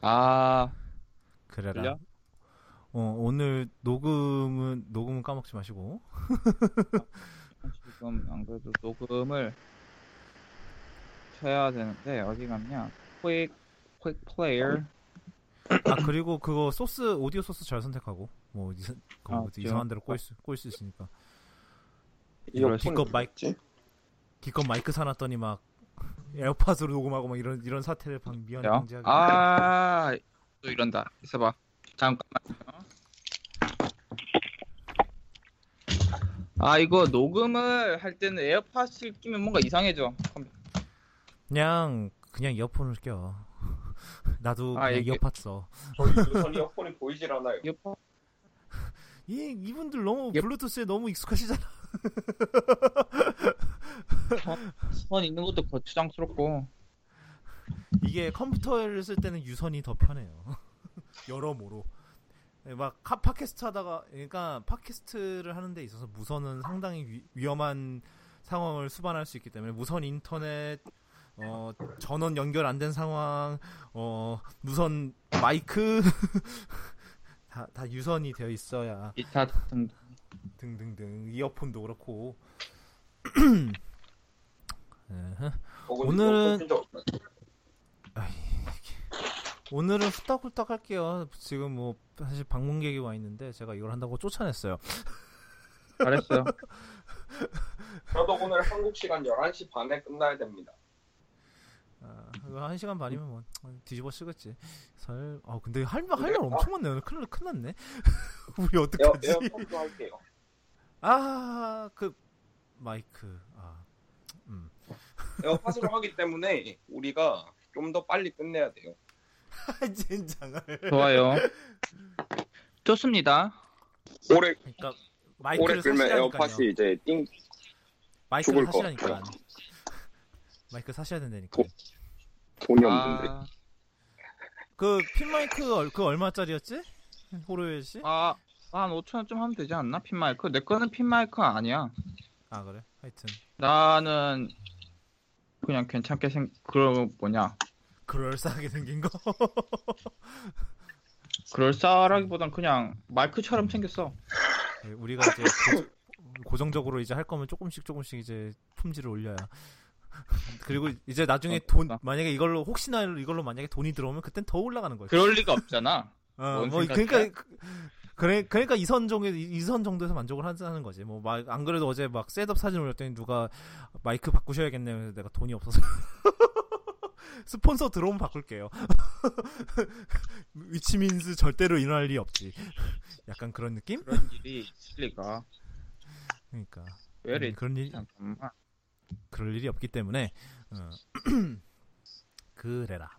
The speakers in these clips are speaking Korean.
아, 그래라. 들려? 어, 오늘 녹음은 녹음은 까먹지 마시고. 지금 안 그래도 녹음을 켜야 되는데 어디 갔냐? Quick, Quick Player. 아 그리고 그거 소스 오디오 소스 잘 선택하고 뭐 이상, 그거 아, 이상한 대로 꼬일 수, 꼬일 수 있으니까. 기껏 마이크 기껏 마이크 사놨더니 막 에어팟으로 녹음하고 막 이런 이런 사태를 방 미연 야. 방지하기. 아, 또 이런다. 있어봐. 잠깐만요. 아, 이거 녹음을 할 때는 에어팟을 끼면 뭔가 이상해져. 그냥 그냥 이어폰을 껴. 나도 아, 그냥 이게- 이어팟 써. 저희 유선 이어폰이 보이질 않아요. 에어팟 이 이분들 너무 예. 블루투스에 너무 익숙하시잖아. 선 있는 것도 거추장스럽고. 이게 컴퓨터를 쓸 때는 유선이 더 편해요. 여러모로. 네, 막 카- 팟캐스트 하다가 그러니까 팟캐스트를 하는 데 있어서 무선은 상당히 위, 위험한 상황을 수반할 수 있기 때문에 무선 인터넷 어 전원 연결 안 된 상황 어 무선 마이크 다, 다 유선이 되어 있어야 기타 등 등 등등 이어폰도 그렇고 오늘은- 또 핀적 없나요? 오늘은 후딱후딱 할게요. 지금 뭐 사실 방문객이 와 있는데 제가 이걸 한다고 쫓아냈어요. 잘했어요. 저도 오늘 한국 시간 11시 반에 끝나야 됩니다. 아, 이거 한 시간 반이면 뭐 뒤집어 쓰겠지. 설. 아 근데 할말 할말 엄청 많네. 오늘 큰일 큰일 났네. 우리 에어, 어떡하지? 에어팟도 할게요. 아 그 마이크. 아 음. 에어팟으로 하기 때문에 우리가 좀 더 빨리 끝내야 돼요. 젠장을. 좋아요. 좋습니다. 오래 그러니까 오래 마이크를 끌면. 에어팟이 이제 띵 마이크를 사시라니까. 마이크 사셔야 된다니까. 돈이 없는데. 아, 그 핀 마이크 얼- 그 얼마짜리였지? 호로엘 씨? 아, 한 5천원 좀 하면 되지 않나? 핀마이크? 내 거는 핀마이크 아니야. 아 그래. 하여튼 나는 그냥 괜찮게 생, 그 뭐냐. 그럴싸하게 생긴 거. 그럴싸하기보단 그냥 마이크처럼 생겼어. 네, 우리가 이제 고, 고정적으로 이제 할 거면 조금씩 조금씩 이제 품질을 올려야. 그리고 이제 나중에 어, 돈. 만약에 이걸로 혹시나 이걸로 만약에 돈이 들어오면 그땐 더 올라가는 거지. 그럴 리가 없잖아. 어, 뭔뭐 생각이야? 그러니까 그- 그래 그러니까 이 선 정도 이 선 정도에서 만족을 하자는 거지. 뭐 안 그래도 어제 막 setup 사진 올렸더니 누가 마이크 바꾸셔야겠네요. 그래서 내가 돈이 없어서 스폰서 들어오면 바꿀게요. which means 절대로 일어날 리 없지. 약간 그런 느낌? 그런 일이 있을 리가. 그러니까 왜? 음, 그런 일 잠깐만. 그럴 일이 없기 때문에 어. 그래라.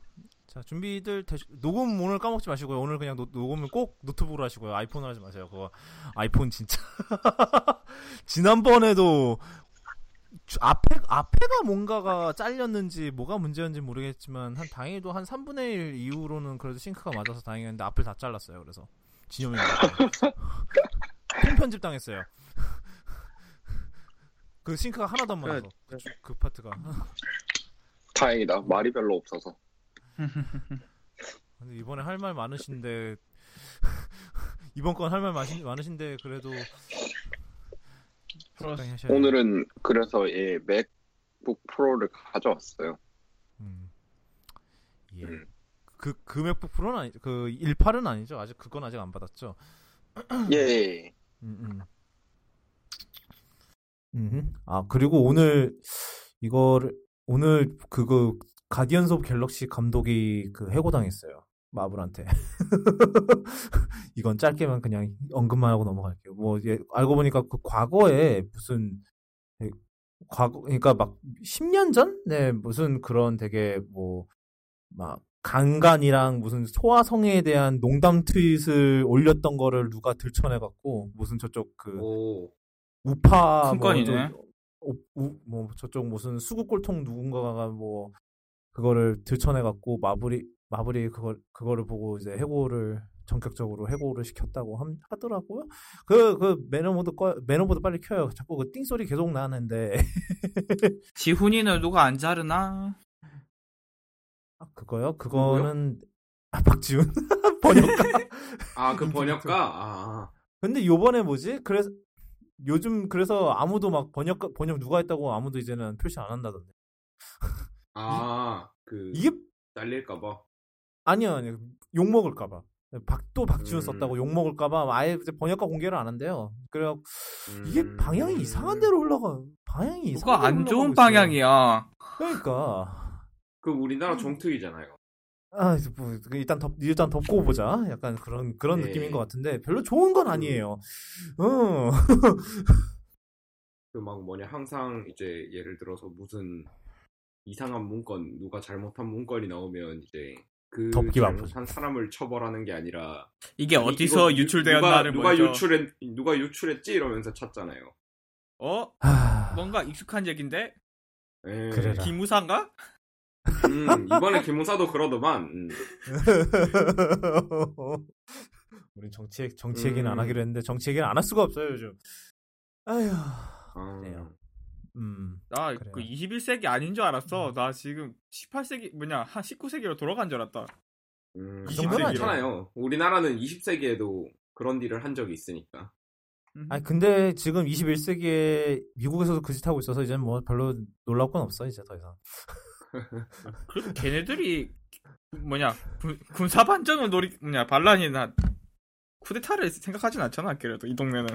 자 준비들 되시... 녹음 오늘 까먹지 마시고요. 오늘 그냥 노, 녹음은 꼭 노트북으로 하시고요. 아이폰으로 하지 마세요. 그거 아이폰 진짜 지난번에도 주- 앞에 앞에가 뭔가가 잘렸는지 뭐가 문제였는지 모르겠지만 한 다행히도 한 3분의 1 이후로는 그래도 싱크가 맞아서 다행이었는데 앞을 다 잘랐어요. 그래서 진영이 통편집 당했어요. 그 싱크가 하나도 안 맞아서 그, 그 파트가 다행이다. 말이 별로 없어서. 근데 이번에 할 말 많으신데 이번 건 할 말 많으신데 그래도. 오늘은 그래서 예, 맥북 프로를 가져왔어요. 음. 예. 음. 그, 그 맥북 프로는 아니, 그 18은 아니죠? 아직 그건 아직 안 받았죠? 예, 예. 음, 음. 음. 아, 그리고 오늘 이거를 오늘 그거 Guardians of Galaxy 감독이 그 해고당했어요. 마블한테. 이건 짧게만 그냥 언급만 하고 넘어갈게요. 뭐 예, 알고 보니까 그 과거에 무슨 예, 과거 그러니까 막 10년 전? 네, 무슨 그런 되게 뭐 막 강간이랑 무슨 소아성애에 대한 농담 트윗을 올렸던 거를 누가 들춰내 갖고 무슨 저쪽 그 오. 우파 큰뭐 건이네. 우, 우- 뭐 저쪽 무슨 수국골통 누군가가 뭐 그거를 들춰내 갖고 마블이 마블이 그걸 그거를 보고 이제 해고를 전격적으로 해고를 시켰다고 함- 하더라고요. 그 그 매너모드 꺼 매너모드 빨리 켜요. 자꾸 그 띵 소리 계속 나는데 지훈이는 누가 안 자르나? 아, 그거요? 그거는 아, 박지훈 번역가. 아, 그 번역가? 아, 근데 요번에 뭐지? 그래서 요즘 그래서 아무도 막 번역 번역 누가 했다고 아무도 이제는 표시 안 한다던데. 아, 그, 이게 잘릴까봐. 아니요, 아니요. 욕 먹을까봐. 박또 박지훈 음. 썼다고 욕 먹을까봐 아예 번역가 공개를 안 한대요. 그래 이게 음. 방향이 이상한 데로 올라가. 방향이 이상한 뭐가 안 좋은. 방향이야. 그러니까. 그 우리나라 정특이잖아요. 아, 이제 뭐 일단 덮 일단 덮고 보자. 약간 그런 그런 네. 느낌인 것 같은데 별로 좋은 건 아니에요. 어. 그 막 뭐냐, 항상 이제 예를 들어서 무슨 이상한 문건, 누가 잘못한 문건이 나오면 이제 그 덮기 잘못한 사람을 처벌하는 게 아니라 이게 이- 어디서 유출되었나를 누가, 누가 먼저 유출했 누가 유출했지 이러면서 찾잖아요. 어? 하... 뭔가 익숙한 얘긴데? 예. 그래라. 기무사인가? 음, 이번에 김무사도 그러더만. 음. 우리 정치 정치 얘기는 안 음. 하기로 했는데 정치 얘기는 안 할 수가 없어요 요즘. 아휴. 아, 그래요. 음. 나. 그 21세기 아닌 줄 알았어. 나 지금 18세기 뭐냐 한 19세기로 돌아간 줄 알았다. 음, 그 정도는 괜찮아요. 우리나라는 20세기에도 그런 일을 한 적이 있으니까. 음. 아니 근데 지금 21세기에 미국에서도 그 짓 하고 있어서 이제는 뭐 별로 놀라울 건 없어 이제 더 이상. 그래도 걔네들이 뭐냐 군, 군사 반정을 노리 뭐냐 반란이나 쿠데타를 생각하진 않잖아. 그래도 이 동네는.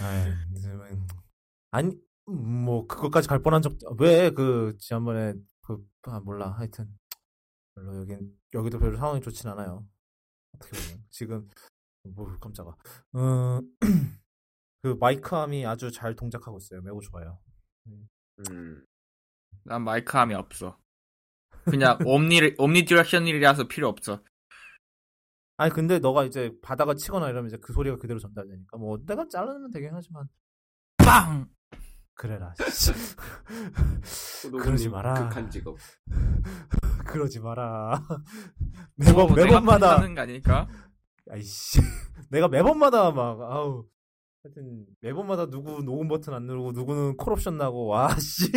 아이, 음, 아니 뭐 그것까지 갈 뻔한 적 왜 그 지난번에 그 아, 몰라 하여튼 별로 여긴 여기도 별로 상황이 좋진 않아요. 어떻게 보면 지금 뭐 깜짝아. 어그 마이크 arm이 아주 잘 동작하고 있어요. 매우 좋아요. 음. 난 마이크 arm이 없어. 그냥 omni omni direction이라서 필요 없어. 아니 근데 너가 이제 바다가 치거나 이러면 이제 그 소리가 그대로 전달되니까 뭐 내가 자르면 되긴 하지만 빵. 그래라. 그러지 마라. 극한 직업. 그러지 마라. 매번 뭐 내가 매번마다 판단하는 거 아닐까? 아이씨 내가 매번마다 막 아우 하여튼 매번마다 누구 녹음 버튼 안 누르고 누구는 콜옵션 나고 와 씨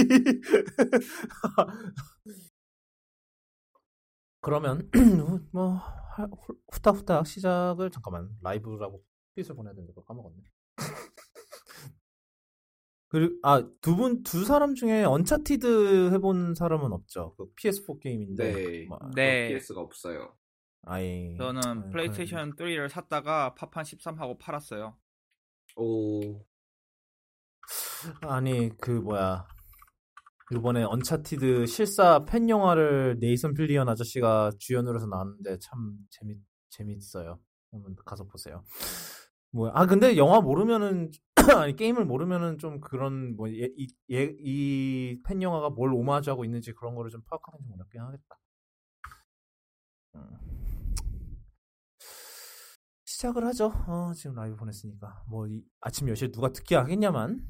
그러면 뭐 후- 후딱후딱 시작을 잠깐만 라이브라고 트윗을 보내야 되는데 그거 까먹었네 그리고 아 두 분 두 사람 중에 Uncharted 해본 사람은 없죠 그 PS4 게임인데 네. 뭐, 네. PS가 없어요. 아예 저는 아, 플레이스테이션 3를 샀다가 파판 13하고 팔았어요. 오. 아니 그 뭐야 이번에 Uncharted 실사 팬 영화를 네이선 필리언 아저씨가 주연으로 해서 나왔는데 참 재밌 재밌어요. 한번 가서 보세요. 뭐야? 아 근데 영화 모르면은 아니 게임을 모르면은 좀 그런 뭐 이 이 팬 영화가 뭘 오마주하고 있는지 그런 거를 좀 파악하는 좀 어렵긴 하겠다. 음. 시작을 하죠. 어, 지금 라이브 보냈으니까 뭐 이, 아침 10시에 누가 듣기 하겠냐만.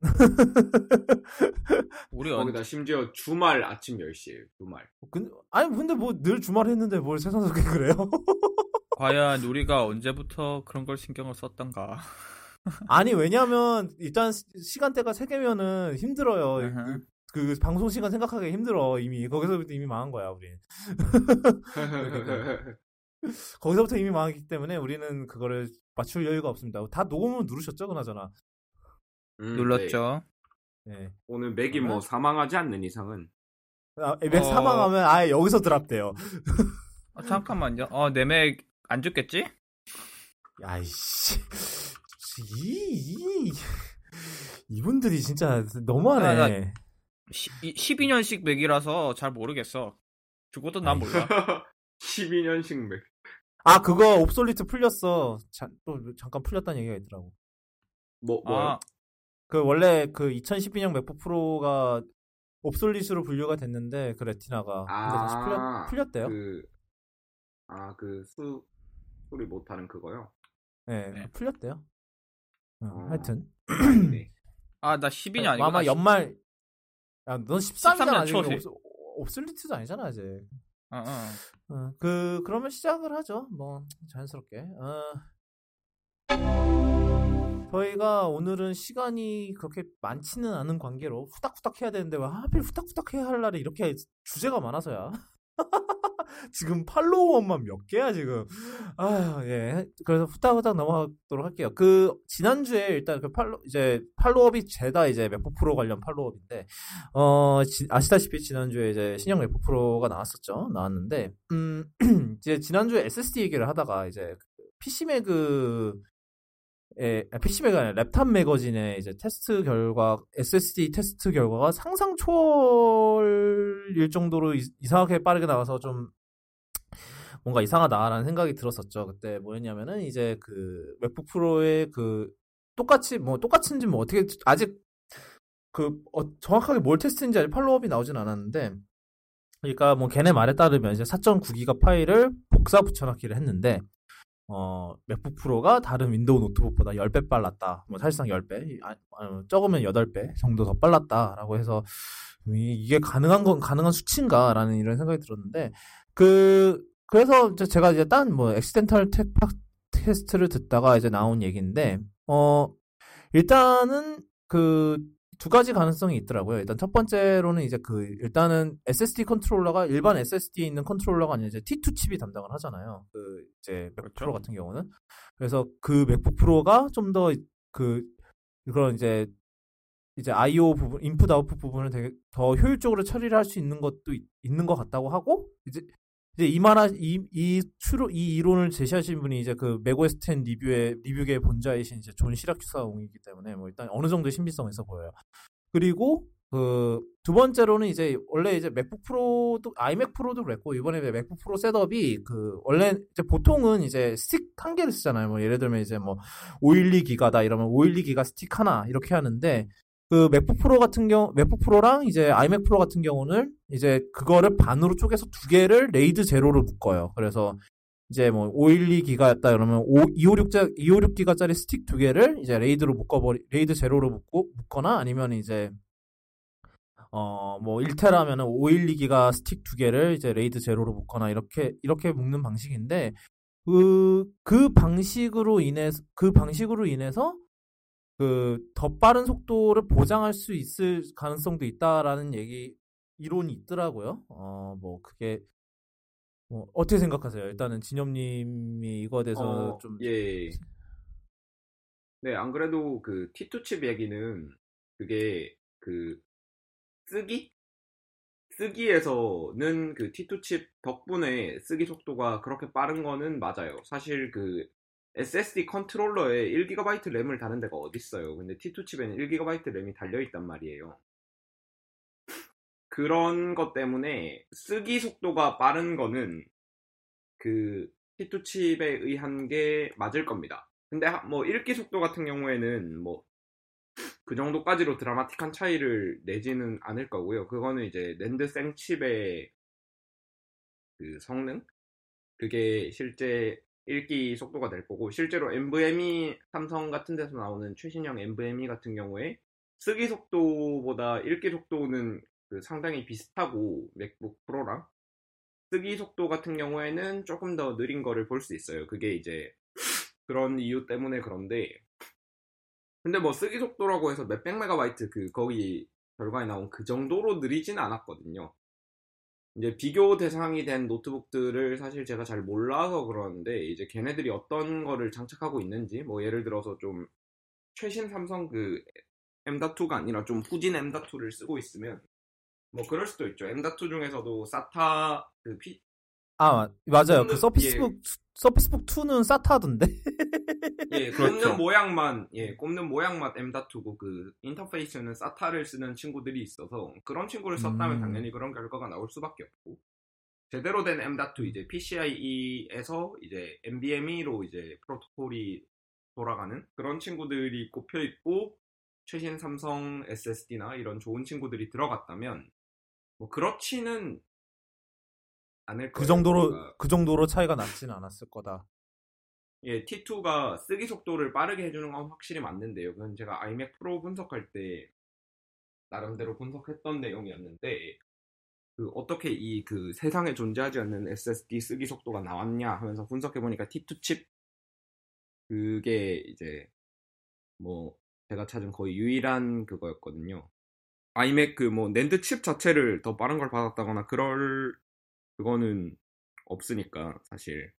우리 언, 거기다 심지어 주말 아침 10시에요. 주말. 근데 아니 근데 뭐 늘 주말 했는데 뭘 세상속에 그래요? 과연 우리가 언제부터 그런 걸 신경을 썼던가. 아니 왜냐면 일단 시- 시간대가 세 개면은 힘들어요. 그, 그 방송 시간 생각하기 힘들어 이미 거기서부터 이미 망한 거야 우리. 거기서부터 이미 망했기 때문에 우리는 그거를 맞출 여유가 없습니다. 다 녹음은 누르셨죠, 그나저나. 음, 네. 눌렀죠. 네. 오늘 맥이 뭐 사망하지 않는 이상은 아, 맥 어. 사망하면 아예 여기서 드랍돼요. 아, 잠깐만요. 어, 내맥 안 죽겠지? 야이씨. 이, 이, 이분들이 진짜 너무하네. 야, 12년식 맥이라서 잘 모르겠어. 죽어도 난 아이. 몰라. 12년식 맥. 아, 그거 옵솔리트 풀렸어. 자, 또 잠깐 풀렸다는 얘기가 있더라고. 뭐, 뭐. 아, 그 원래 그 2012년 맥북 프로가 옵솔리트로 분류가 됐는데 그 레티나가 근데 다시 아, 풀렸, 풀렸대요. 그, 아, 그 수, 소리 못하는 그거요? 네, 네. 풀렸대요. 어, 어. 하여튼. 아, 나 12년 아니고. 아마 연말 야, 넌 13년 13년 아니고 초세. 옵- 옵솔리트도 아니잖아 이제. 어, 어. 어, 그 그러면 시작을 하죠. 뭐 자연스럽게. 어. 저희가 오늘은 시간이 그렇게 많지는 않은 관계로 후딱후딱 해야 되는데 왜 하필 후딱후딱 해야 할 날에 이렇게 주제가 많아서야. 지금 팔로워만 몇 개야 지금. 아 예. 그래서 후딱후딱 넘어가도록 할게요. 그 지난주에 일단 그 팔로 이제 팔로업이 제가 이제 맥북 프로 관련 팔로업인데 어 지, 아시다시피 지난주에 이제 신형 맥북 프로가 나왔었죠. 나왔는데 음 이제 지난주에 SSD 얘기를 하다가 이제 PC Mag 에, PC Mag가 아니라 Laptop Magazine의 이제 테스트 결과, SSD 테스트 결과가 상상 초월일 정도로 이, 이상하게 빠르게 나와서 좀 뭔가 이상하다라는 생각이 들었었죠. 그때 뭐였냐면은 이제 그 맥북 프로의 그 똑같이 뭐 똑같은지 뭐 어떻게 아직 그 어, 정확하게 뭘 테스트인지 아직 follow up이 나오진 않았는데 그러니까 뭐 걔네 말에 따르면 이제 4.9기가 파일을 복사 붙여넣기를 했는데 어, 맥북 프로가 다른 윈도우 노트북보다 10배 빨랐다. 뭐 사실상 10배, 아, 아, 적으면 8배 정도 더 빨랐다라고 해서 이, 게 가능한 건 가능한 수치인가라는 이런 생각이 들었는데 그 그래서 제가 이제 딴 뭐 Accidental 팟캐스트를 듣다가 이제 나온 얘기인데 어 일단은 그 두 가지 가능성이 있더라고요. 일단 첫 번째로는 이제 그 일단은 SSD 컨트롤러가 일반 SSD에 있는 컨트롤러가 아니라 이제 T2 칩이 담당을 하잖아요. 그 이제 맥북 프로 같은 경우는 그래서 그 맥북 프로가 좀 더 그 그런 이제 이제 I/O 부분, 인풋 아웃풋 부분을 되게 더 효율적으로 처리를 할 수 있는 것도 있, 는것 같다고 하고 이제 이제 이만한 이 이 추로 이 이론을 제시하신 분이 이제 그10 리뷰의 리뷰계의 본좌이신 이제 존 시라큐사옹이기 때문에 뭐 일단 어느 정도의 신빙성 있어 보여요. 그리고 그 두 번째로는 이제 원래 이제 맥북 프로도 아이맥 프로도 그랬고 이번에 맥북 프로 setup이 그 원래 이제 보통은 이제 스틱 한 개를 쓰잖아요. 뭐 예를 들면 이제 뭐 512기가다 이러면 512기가 스틱 하나 이렇게 하는데 그 맥북 프로 같은 경우 맥북 프로랑 이제 아이맥 프로 같은 경우는 이제 그거를 반으로 쪼개서 두 개를 RAID zero로 묶어요. 그래서 이제 뭐 512기가였다 그러면 5, 256자 256기가짜리 스틱 두 개를 이제 RAID로 묶어버리 RAID zero로 묶고 묶거나 아니면 이제 어 뭐 1테라면은 512기가 스틱 두 개를 이제 RAID zero로 묶거나 이렇게 이렇게 묶는 방식인데 그그 그 방식으로 인해서 그 방식으로 인해서 그 더 빠른 속도를 보장할 수 있을 가능성도 있다라는 얘기 이론이 있더라고요. 어 뭐 그게 뭐 어떻게 생각하세요? 일단은 진엽님이 이거에 대해서 어, 좀 예. 네, 안 그래도 그 T2 칩 얘기는 그게 그 쓰기 쓰기에서는 그 T2 칩 덕분에 쓰기 속도가 그렇게 빠른 거는 맞아요. 사실 그 SSD 컨트롤러에 1GB 램을 다는 데가 어딨어요. 근데 T2 칩에는 1GB 램이 달려있단 말이에요. 그런 것 때문에 쓰기 속도가 빠른 거는 그 T2 칩에 의한 게 맞을 겁니다. 근데 뭐 읽기 속도 같은 경우에는 뭐 그 정도까지로 드라마틱한 차이를 내지는 않을 거고요. 그거는 이제 랜드 생칩의 그 성능 그게 실제 읽기 속도가 될 거고 실제로 NVMe 삼성 같은 데서 나오는 최신형 NVMe 같은 경우에 쓰기 속도보다 읽기 속도는 그 상당히 비슷하고 맥북 프로랑 쓰기 속도 같은 경우에는 조금 더 느린 거를 볼 수 있어요. 그게 이제 그런 이유 때문에 그런데 근데 뭐 쓰기 속도라고 해서 몇백 메가바이트 그 거기 결과에 나온 그 정도로 느리진 않았거든요. 이제 비교 대상이 된 노트북들을 사실 제가 잘 몰라서 그러는데 이제 걔네들이 어떤 거를 장착하고 있는지 뭐 예를 들어서 좀 최신 삼성 그 M.2가 아니라 좀 후진 M.2를 쓰고 있으면 뭐 그럴 수도 있죠. M.2 중에서도 사타 그 피, 아 맞아요. 그 서피스북 예. 서피스북 2는 사타던데. 예, 그렇죠. 꼽는 모양만 예, 꼽는 모양만 M.2고 그 인터페이스는 사타를 쓰는 친구들이 있어서 그런 친구를 썼다면 음. 당연히 그런 결과가 나올 수밖에 없고 제대로 된 M.2 이제 PCIe에서 이제 NVMe로 이제 프로토콜이 돌아가는 그런 친구들이 꼽혀 있고 최신 삼성 SSD나 이런 좋은 친구들이 들어갔다면 뭐 그렇지는 않을 그 정도로 뭔가. 그 정도로 차이가 났지는 않았을 거다. 예, T2가 쓰기 속도를 빠르게 해주는 건 확실히 맞는데요. 그건 제가 iMac 프로 분석할 때 나름대로 분석했던 내용이었는데 그 어떻게 이 그 세상에 존재하지 않는 SSD 쓰기 속도가 나왔냐 하면서 분석해 보니까 T2 칩 그게 이제 뭐 제가 찾은 거의 유일한 그거였거든요. iMac 그 뭐 낸드 칩 자체를 더 빠른 걸 받았다거나 그럴 그거는 없으니까 사실.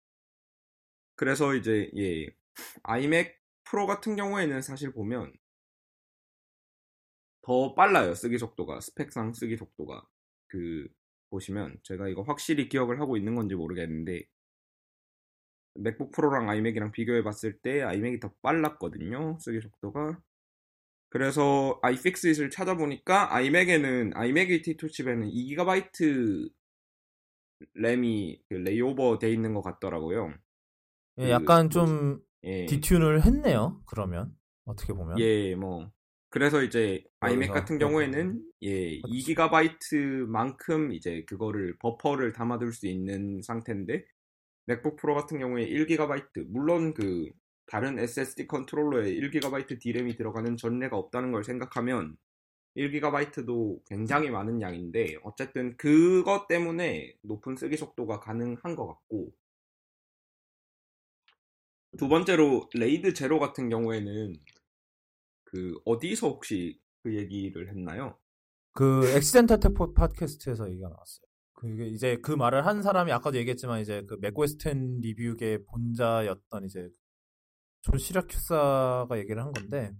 그래서 이제 예 아이맥 프로 같은 경우에는 사실 보면 더 빨라요 쓰기 속도가. 스펙상 쓰기 속도가. 그 보시면 제가 이거 확실히 기억을 하고 있는 건지 모르겠는데 맥북 프로랑 아이맥이랑 비교해 봤을 때 아이맥이 더 빨랐거든요 쓰기 속도가. 그래서 iFixit을 찾아보니까 아이맥에는 아이맥 T2 칩에는 2GB 램이 그 layover 돼 있는 것 같더라고요. 예, 그 약간? 좀 예, detune을 했네요. 그러면 어떻게 보면. 예, 뭐 그래서 이제 아이맥 같은 경우에는 예, 2GB만큼 이제 그거를 버퍼를 담아둘 수 있는 상태인데 맥북 프로 같은 경우에 1GB 물론 그 다른 SSD 컨트롤러에 1GB D램이 들어가는 전례가 없다는 걸 생각하면 1GB도 굉장히 많은 양인데 어쨌든 그것 때문에 높은 쓰기 속도가 가능한 것 같고 두 번째로 RAID zero 같은 경우에는 그 어디서 혹시 그 얘기를 했나요? 그 Accidental Tech 팟캐스트에서 얘기가 나왔어요. 그게 이제 그 말을 한 사람이 아까도 얘기했지만 이제 그 Mac OS X 리뷰의 본좌였던 이제 존 시라큐사가 얘기를 한 건데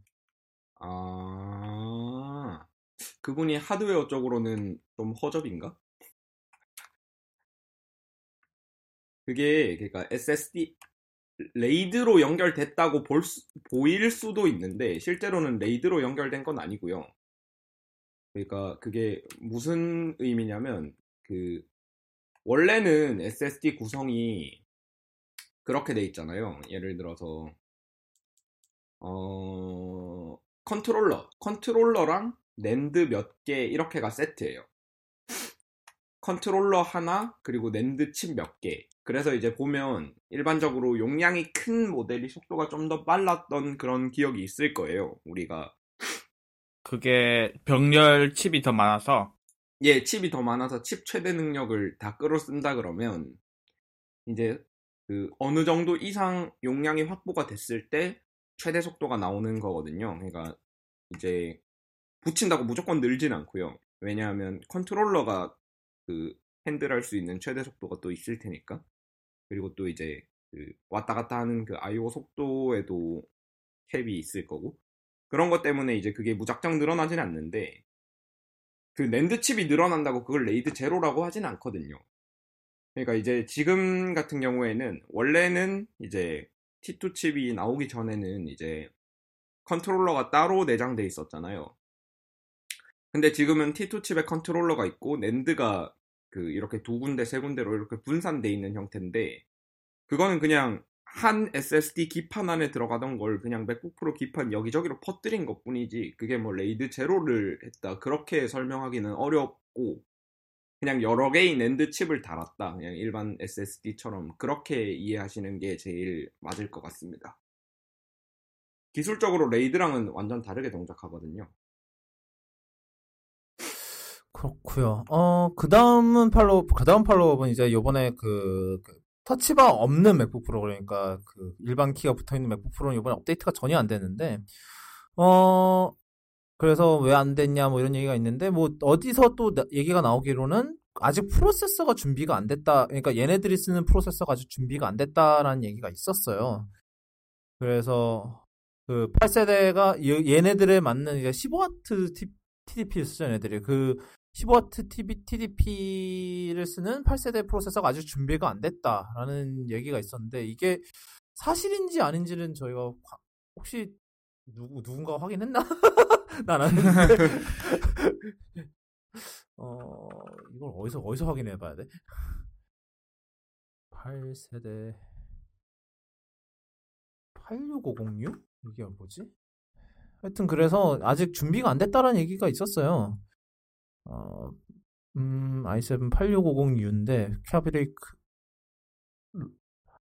아 그분이 하드웨어 쪽으로는 좀 허접인가? 그게 그러니까 SSD RAID로 연결됐다고 볼 수, 보일 수도 있는데 실제로는 RAID로 연결된 건 아니고요. 그러니까 그게 무슨 의미냐면 그 원래는 SSD 구성이 그렇게 돼 있잖아요. 예를 들어서 어 컨트롤러, 컨트롤러랑 낸드 몇 개 이렇게가 세트예요. 컨트롤러 하나 그리고 낸드 칩 몇 개. 그래서 이제 보면 일반적으로 용량이 큰 모델이 속도가 좀 더 빨랐던 그런 기억이 있을 거예요. 우리가 그게 병렬 칩이 더 많아서 예, 칩이 더 많아서 칩 최대 능력을 다 끌어 쓴다 그러면 이제 그 어느 정도 이상 용량이 확보가 됐을 때 최대 속도가 나오는 거거든요. 그러니까 이제 붙인다고 무조건 늘진 않고요. 왜냐하면 컨트롤러가 그 핸들할 수 있는 최대 속도가 또 있을 테니까. 그리고 또 이제 그 왔다 갔다 하는 그 I/O 속도에도 cap이 있을 거고. 그런 것 때문에 이제 그게 무작정 늘어나진 않는데 그 낸드 칩이 늘어난다고 그걸 RAID zero라고 하진 않거든요. 그러니까 이제 지금 같은 경우에는 원래는 이제 T2 칩이 나오기 전에는 이제 컨트롤러가 따로 내장돼 있었잖아요. 근데 지금은 T2 칩에 컨트롤러가 있고 NAND가 그 이렇게 두 군데 세 군데로 이렇게 분산돼 있는 형태인데 그거는 그냥 한 SSD 기판 안에 들어가던 걸 그냥 MacBook Pro 기판 여기저기로 퍼뜨린 것 뿐이지 그게 뭐 RAID zero를 했다 그렇게 설명하기는 어렵고 그냥 여러 개의 낸드 칩을 달았다. 그냥 일반 SSD처럼 그렇게 이해하시는 게 제일 맞을 것 같습니다. 기술적으로 RAID랑은 완전 다르게 동작하거든요. 그렇고요. 어, 그 다음은 팔로우, 그 다음 팔로우업은 이제 요번에 그, 그 터치바 없는 맥북 프로, 그러니까 그 일반 키가 붙어 있는 맥북 프로는 요번에 업데이트가 전혀 안 됐는데, 어, 그래서 왜 안 됐냐 뭐 이런 얘기가 있는데, 뭐 어디서 또 나- 얘기가 나오기로는 아직 프로세서가 준비가 안 됐다, 그러니까 얘네들이 쓰는 프로세서가 아직 준비가 안 됐다라는 얘기가 있었어요. 그래서 그 8세대가 얘네들에 맞는 이제 15W TDP를 쓰죠, 얘네들이. 그 15W TV, TDP를 쓰는 8세대 프로세서가 아직 준비가 안 됐다라는 얘기가 있었는데 이게 사실인지 아닌지는 저희가 화- 혹시 누구 누군가 확인했나? 난 아는데. 어 이걸 어디서 어디서 확인해 봐야 돼? 8세대 86506? 이게 뭐지? 하여튼 그래서 아직 준비가 안 됐다라는 얘기가 있었어요. 어, 음, i7 8650U인데 캬브레이크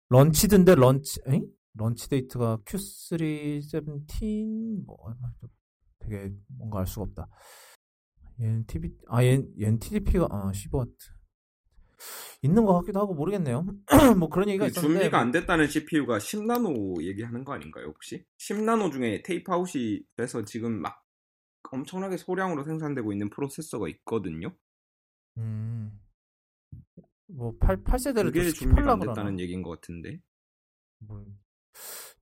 런치드인데 런치 에? 런치 데이트가 Q3 17 뭐 되게 뭔가 알 수가 없다. 얘는 TV 아 얘는, 얘는 TDP가 아 15W 있는 것 같기도 하고 모르겠네요. 뭐 그런 얘기가 그 있었는데 준비가 안 됐다는 CPU가 10나노 얘기하는 거 아닌가요 혹시? 10나노 중에 테이프 아웃이 돼서 지금 막 엄청나게 소량으로 생산되고 있는 프로세서가 있거든요. 음. 뭐 8, 8세대를 그게 또 준비가 안 됐다는 얘기인 것 같은데. 뭐,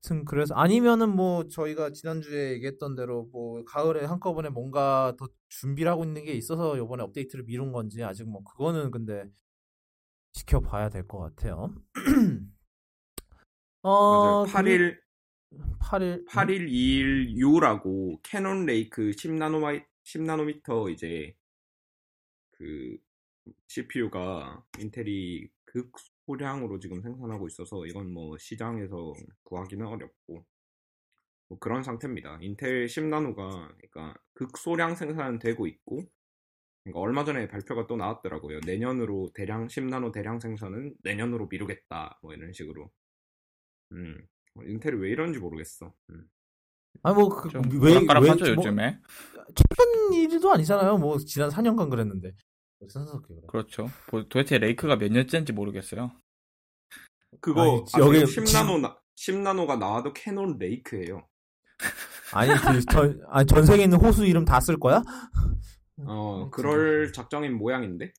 하여튼 그래서 아니면은 뭐 저희가 지난주에 얘기했던 대로 뭐 가을에 한꺼번에 뭔가 더 준비를 하고 있는 게 있어서 이번에 업데이트를 미룬 건지 아직 뭐 그거는 근데 지켜봐야 될 것 같아요. 어, 맞아요. 8일 8일 8121U라고 Cannon Lake 10나노마이 10나노미터 이제 그 CPU가 인텔이 극 소량으로 지금 생산하고 있어서 이건 뭐 시장에서 구하기는 어렵고 뭐 그런 상태입니다. 인텔 10나노가 그러니까 극소량 생산되고 있고 그러니까 얼마 전에 발표가 또 나왔더라고요. 내년으로 대량 10나노 대량 생산은 내년으로 미루겠다 뭐 이런 식으로. 음. 인텔이 왜 이런지 모르겠어. 음. 아니 뭐그 좀 왜, 오락가락하죠 왜, 뭐, 요즘에. 최근 일도 아니잖아요. 뭐 지난 4년간 그랬는데. 그래. 그렇죠. 뭐 도대체 레이크가 몇 년째인지 모르겠어요. 그거 아니, 여기 10나노 나, 10나노가 나와도 캐논 레이크예요. 아니 그 전, 아니 전생에 있는 호수 이름 다 쓸 거야? 어, 그럴 작정인 모양인데.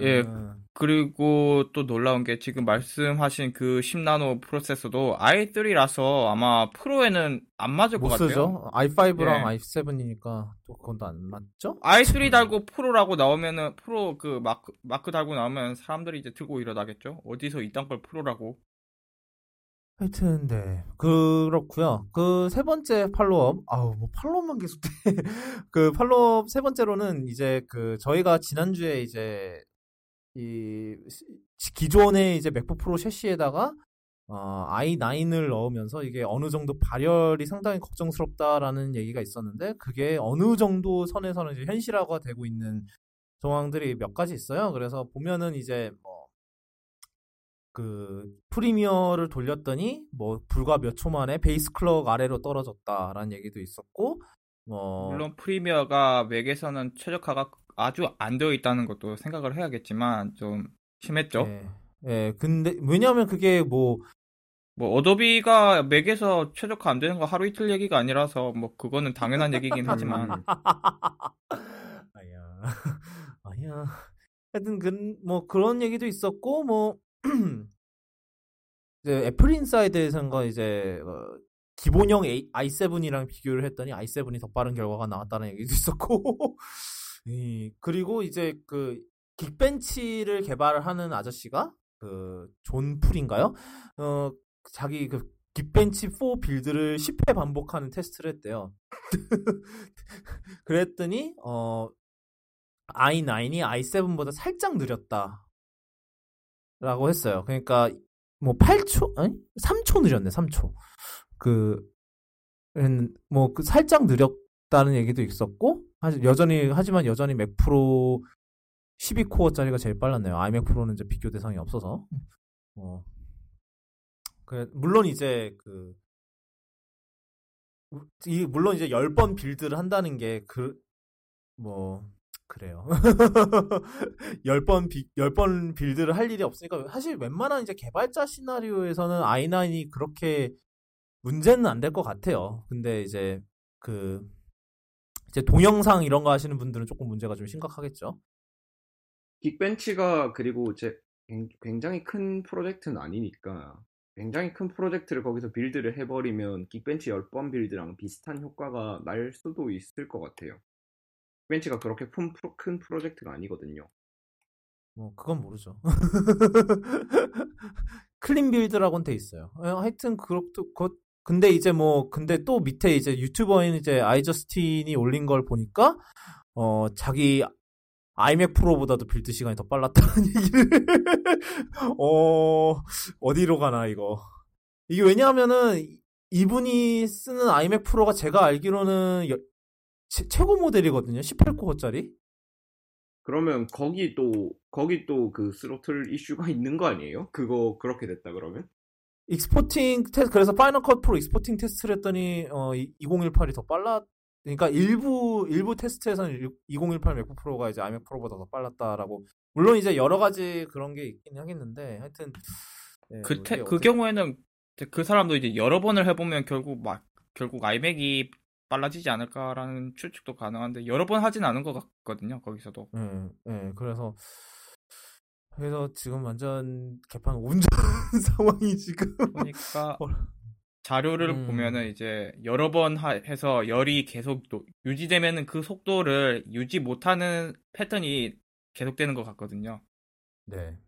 예. 음. 그리고 또 놀라운 게 지금 말씀하신 그 10나노 프로세서도 i3라서 아마 프로에는 안 맞을 것못 같아요. 쓰죠. i5랑 예. i7이니까 또 그건 또 안 맞죠? i3 달고 프로라고 나오면은 프로 그 마크 마크 달고 나오면 사람들이 이제 들고 일어나겠죠. 어디서 이딴 걸 프로라고? 하여튼 네 그렇고요. 그 세 번째 팔로업 아우 뭐 팔로업만 계속 돼. 그 팔로업 세 번째로는 이제 그 저희가 지난주에 이제 이 시- 기존의 이제 맥북 프로 셰시에다가 어, i9을 넣으면서 이게 어느 정도 발열이 상당히 걱정스럽다라는 얘기가 있었는데 그게 어느 정도 선에서는 현실화가 되고 있는 정황들이 몇 가지 있어요. 그래서 보면은 이제 뭐 그 Premiere를 돌렸더니 뭐 불과 몇 초 만에 base clock 아래로 떨어졌다라는 얘기도 있었고 뭐 물론 Premiere가 맥에서는 최적화가 아주 안 되어 있다는 것도 생각을 해야겠지만 좀 심했죠. 예, 예, 근데 왜냐하면 그게 뭐뭐 어도비가 맥에서 최적화 안 되는 거 하루 이틀 얘기가 아니라서 뭐 그거는 당연한 얘기긴 하지만 음, 아야, 아야. 하여튼 그, 뭐 그런 얘기도 있었고 뭐 이제 AppleInsider에서가 이제 어, 기본형 A- i7이랑 비교를 했더니 i7이 더 빠른 결과가 나왔다는 얘기도 있었고 이, 그리고 이제 그 Geekbench를 개발하는 아저씨가 그 John Poole인가요? 어 자기 그 Geekbench 4 build를 10회 반복하는 테스트를 했대요. 그랬더니 어 i9이 i7보다 살짝 느렸다. 라고 했어요. 그러니까 뭐 8초 아니 3초 느렸네. 3초. 그뭐 그 살짝 느렸다는 얘기도 있었고 여전히 하지만 여전히 맥 프로 12코어짜리가 제일 빨랐네요. 아이맥 프로는 이제 비교 대상이 없어서. 어. 그래 물론 이제 그 이, 물론 이제 10번 빌드를 한다는 게, 그, 뭐, 그래요. 10번, 비, 10번 빌드를 할 일이 없으니까, 사실 웬만한 이제 개발자 시나리오에서는 i9이 그렇게 문제는 안 될 것 같아요. 근데 이제, 그, 이제 동영상 이런 거 하시는 분들은 조금 문제가 좀 심각하겠죠. 긱벤치가 그리고 제 굉- 굉장히 큰 프로젝트는 아니니까 굉장히 큰 프로젝트를 거기서 build를 해버리면 Geekbench 10번 build랑 비슷한 효과가 날 수도 있을 것 같아요. Geekbench가 그렇게 큰, 프로, 큰 프로젝트가 아니거든요. 뭐 그건 모르죠. clean build라고는 돼 있어요. 어, 하여튼 그렇도 그 근데 이제 뭐 근데 또 밑에 이제 유튜버인 이제 iJustine이 올린 걸 보니까 어 자기 iMac Pro보다도 build 시간이 더 빨랐다는 얘기를 어 어디로 가나 이거 이게 왜냐하면은 이분이 쓰는 iMac Pro가 제가 알기로는 여- 최- 최고 모델이거든요 18코어짜리 그러면 거기 또 거기 또 그 스로틀 이슈가 있는 거 아니에요? 그거 그렇게 됐다 그러면? exporting 테스트 그래서 Final Cut Pro exporting 테스트를 했더니 어 2018이 더 빨랐 그러니까 일부 일부 테스트에서는 2018 MacBook Pro가 이제 iMac Pro보다 더 빨랐다라고 물론 이제 여러 가지 그런 게 있긴 하겠는데 하여튼 네, 그, 뭐 테, 이게 그 어떻게- 경우에는 그 사람도 이제 여러 번을 해보면 결국 막 결국 아이맥이 빨라지지 않을까라는 추측도 가능한데 여러 번 하진 않은 것 같거든요 거기서도 예, 예, 그래서 그래서 지금 완전 개판 온전 상황이 지금. 그러니까 어. 자료를 음. 보면은 이제 여러 번 하- 해서 열이 계속 노- 유지되면은 그 속도를 유지 못하는 패턴이 계속되는 것 같거든요. 네.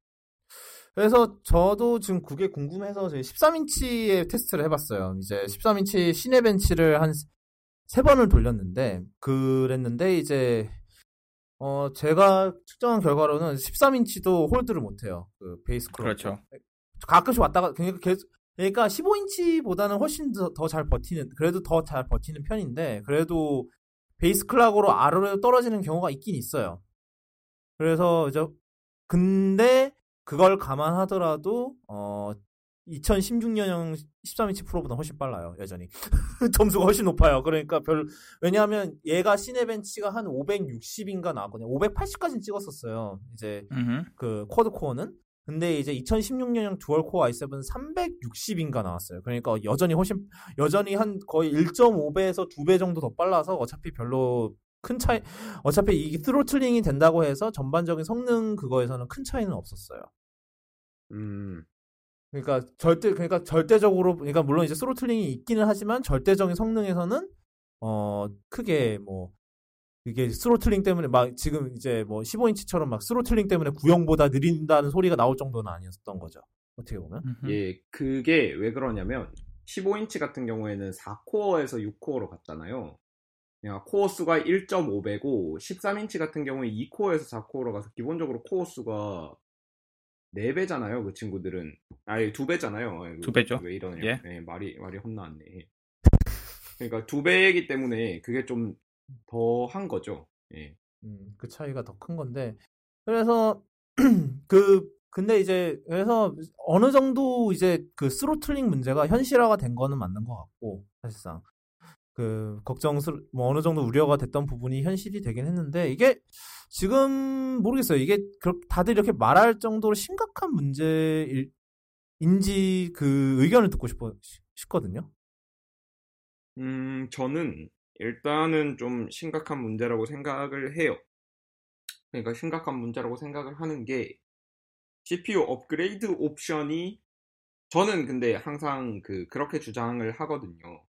그래서 저도 지금 그게 궁금해서 저희 13인치의 테스트를 해봤어요. 이제 13인치 시내 벤치를 한 세 번을 돌렸는데 그랬는데 이제 어 제가 측정한 결과로는 13인치도 홀드를 못해요. 그 베이스 클럽. 그렇죠. 가끔씩 왔다가 그러니까 계속 그러니까 15인치보다는 훨씬 더잘 버티는 그래도 더 잘 버티는 편인데 그래도 base clock으로 아래로 떨어지는 경우가 있긴 있어요. 그래서 이제 근데 그걸 감안하더라도 어 2016년형 13인치 프로보다 훨씬 빨라요 여전히 점수가 훨씬 높아요. 그러니까 별 왜냐하면 얘가 Cinebench가 한 560인가 나왔거든요. 580까지 찍었었어요. 이제 음흠. 그 quad core는 근데 이제 2016년형 dual core i7 360인가 나왔어요. 그러니까 여전히 훨씬 여전히 한 거의 1.5배에서 2배 정도 더 빨라서 어차피 별로 큰 차이 어차피 이게 throttling이 된다고 해서 전반적인 성능 그거에서는 큰 차이는 없었어요. 음, 그러니까 절대 그러니까 절대적으로 그러니까 물론 이제 throttling이 있기는 하지만 절대적인 성능에서는 어 크게 뭐 이게 throttling 때문에 막 지금 이제 뭐 15인치처럼 막 throttling 때문에 구형보다 느린다는 소리가 나올 정도는 아니었던 거죠. 어떻게 보면. 예, 그게 왜 그러냐면 15인치 같은 경우에는 4코어에서 6코어로 갔잖아요. 그냥 코어 수가 1.5배고 13인치 같은 경우에 2코어에서 4코어로 가서 기본적으로 코어 수가 4배잖아요. 그 친구들은. 아니 2배잖아요. 두 배죠. 왜 이러냐. 예. 예, 말이 말이 헛나왔네. 그러니까 2배이기 때문에 그게 좀 더 한 거죠. 예. 음, 그 차이가 더 큰 건데. 그래서 그 근데 이제 그래서 어느 정도 이제 그 스로틀링 문제가 현실화가 된 거는 맞는 것 같고 사실상 그 걱정스 뭐 어느 정도 우려가 됐던 부분이 현실이 되긴 했는데 이게 지금 모르겠어요. 이게 다들 이렇게 말할 정도로 심각한 문제인지 그 의견을 듣고 싶어 싶거든요. 음, 저는 일단은 좀 심각한 문제라고 생각을 해요. 그러니까 심각한 문제라고 생각을 하는 게 CPU 업그레이드 옵션이 저는 근데 항상 그 그렇게 주장을 하거든요.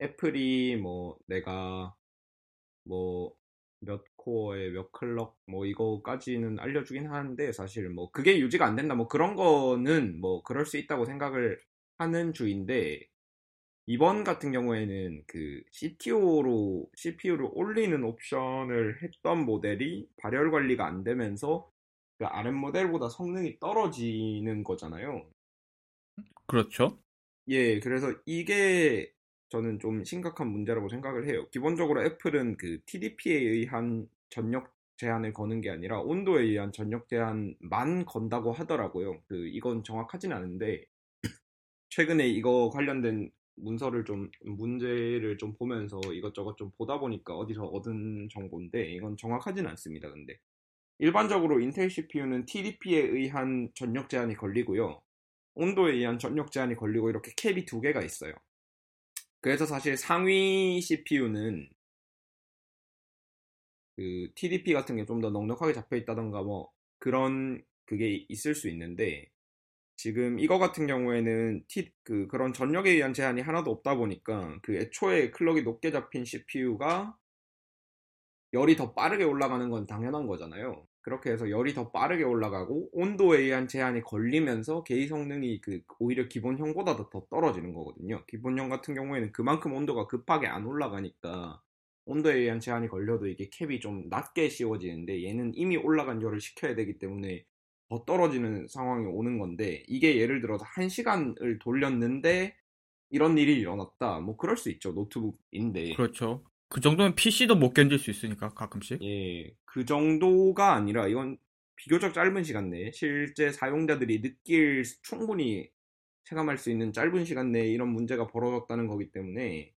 애플이 뭐 내가 뭐 몇 코어에 몇 클럭 뭐 이거까지는 알려주긴 하는데 사실 뭐 그게 유지가 안 된다 뭐 그런 거는 뭐 그럴 수 있다고 생각을 하는 주인데 이번 같은 경우에는 그 CTO로 CPU를 올리는 옵션을 했던 모델이 발열 관리가 안 되면서 그 RM 모델보다 성능이 떨어지는 거잖아요. 그렇죠. 예, 그래서 이게 저는 좀 심각한 문제라고 생각을 해요. 기본적으로 애플은 그 TDP에 의한 전력 제한을 거는 게 아니라 온도에 의한 전력 제한만 건다고 하더라고요. 그 이건 정확하진 않은데 최근에 이거 관련된 문서를 좀 문제를 좀 보면서 이것저것 좀 보다 보니까 어디서 얻은 정보인데 이건 정확하진 않습니다. 근데 일반적으로 인텔 CPU는 TDP에 의한 전력 제한이 걸리고요. 온도에 의한 전력 제한이 걸리고 이렇게 캡이 두 개가 있어요. 그래서 사실 상위 CPU는 그 TDP 같은 게 좀 더 넉넉하게 잡혀 있다던가 뭐 그런 그게 있을 수 있는데 지금 이거 같은 경우에는 T, 그 그런 전력에 의한 제한이 하나도 없다 보니까 그 애초에 클럭이 높게 잡힌 CPU가 열이 더 빠르게 올라가는 건 당연한 거잖아요. 그렇게 해서 열이 더 빠르게 올라가고 온도에 의한 제한이 걸리면서 개의 성능이 그 오히려 기본형보다 더, 더 떨어지는 거거든요. 기본형 같은 경우에는 그만큼 온도가 급하게 안 올라가니까 온도에 의한 제한이 걸려도 이게 캡이 좀 낮게 씌워지는데 얘는 이미 올라간 열을 식혀야 되기 때문에 더 떨어지는 상황이 오는 건데 이게 예를 들어서 한 시간을 돌렸는데 이런 일이 일어났다. 뭐 그럴 수 있죠. 노트북인데. 그렇죠. 그 정도면 PC도 못 견딜 수 있으니까 가끔씩. 예, 그 정도가 아니라 이건 비교적 짧은 시간 내에 실제 사용자들이 느낄 충분히 체감할 수 있는 짧은 시간 내에 이런 문제가 벌어졌다는 거기 때문에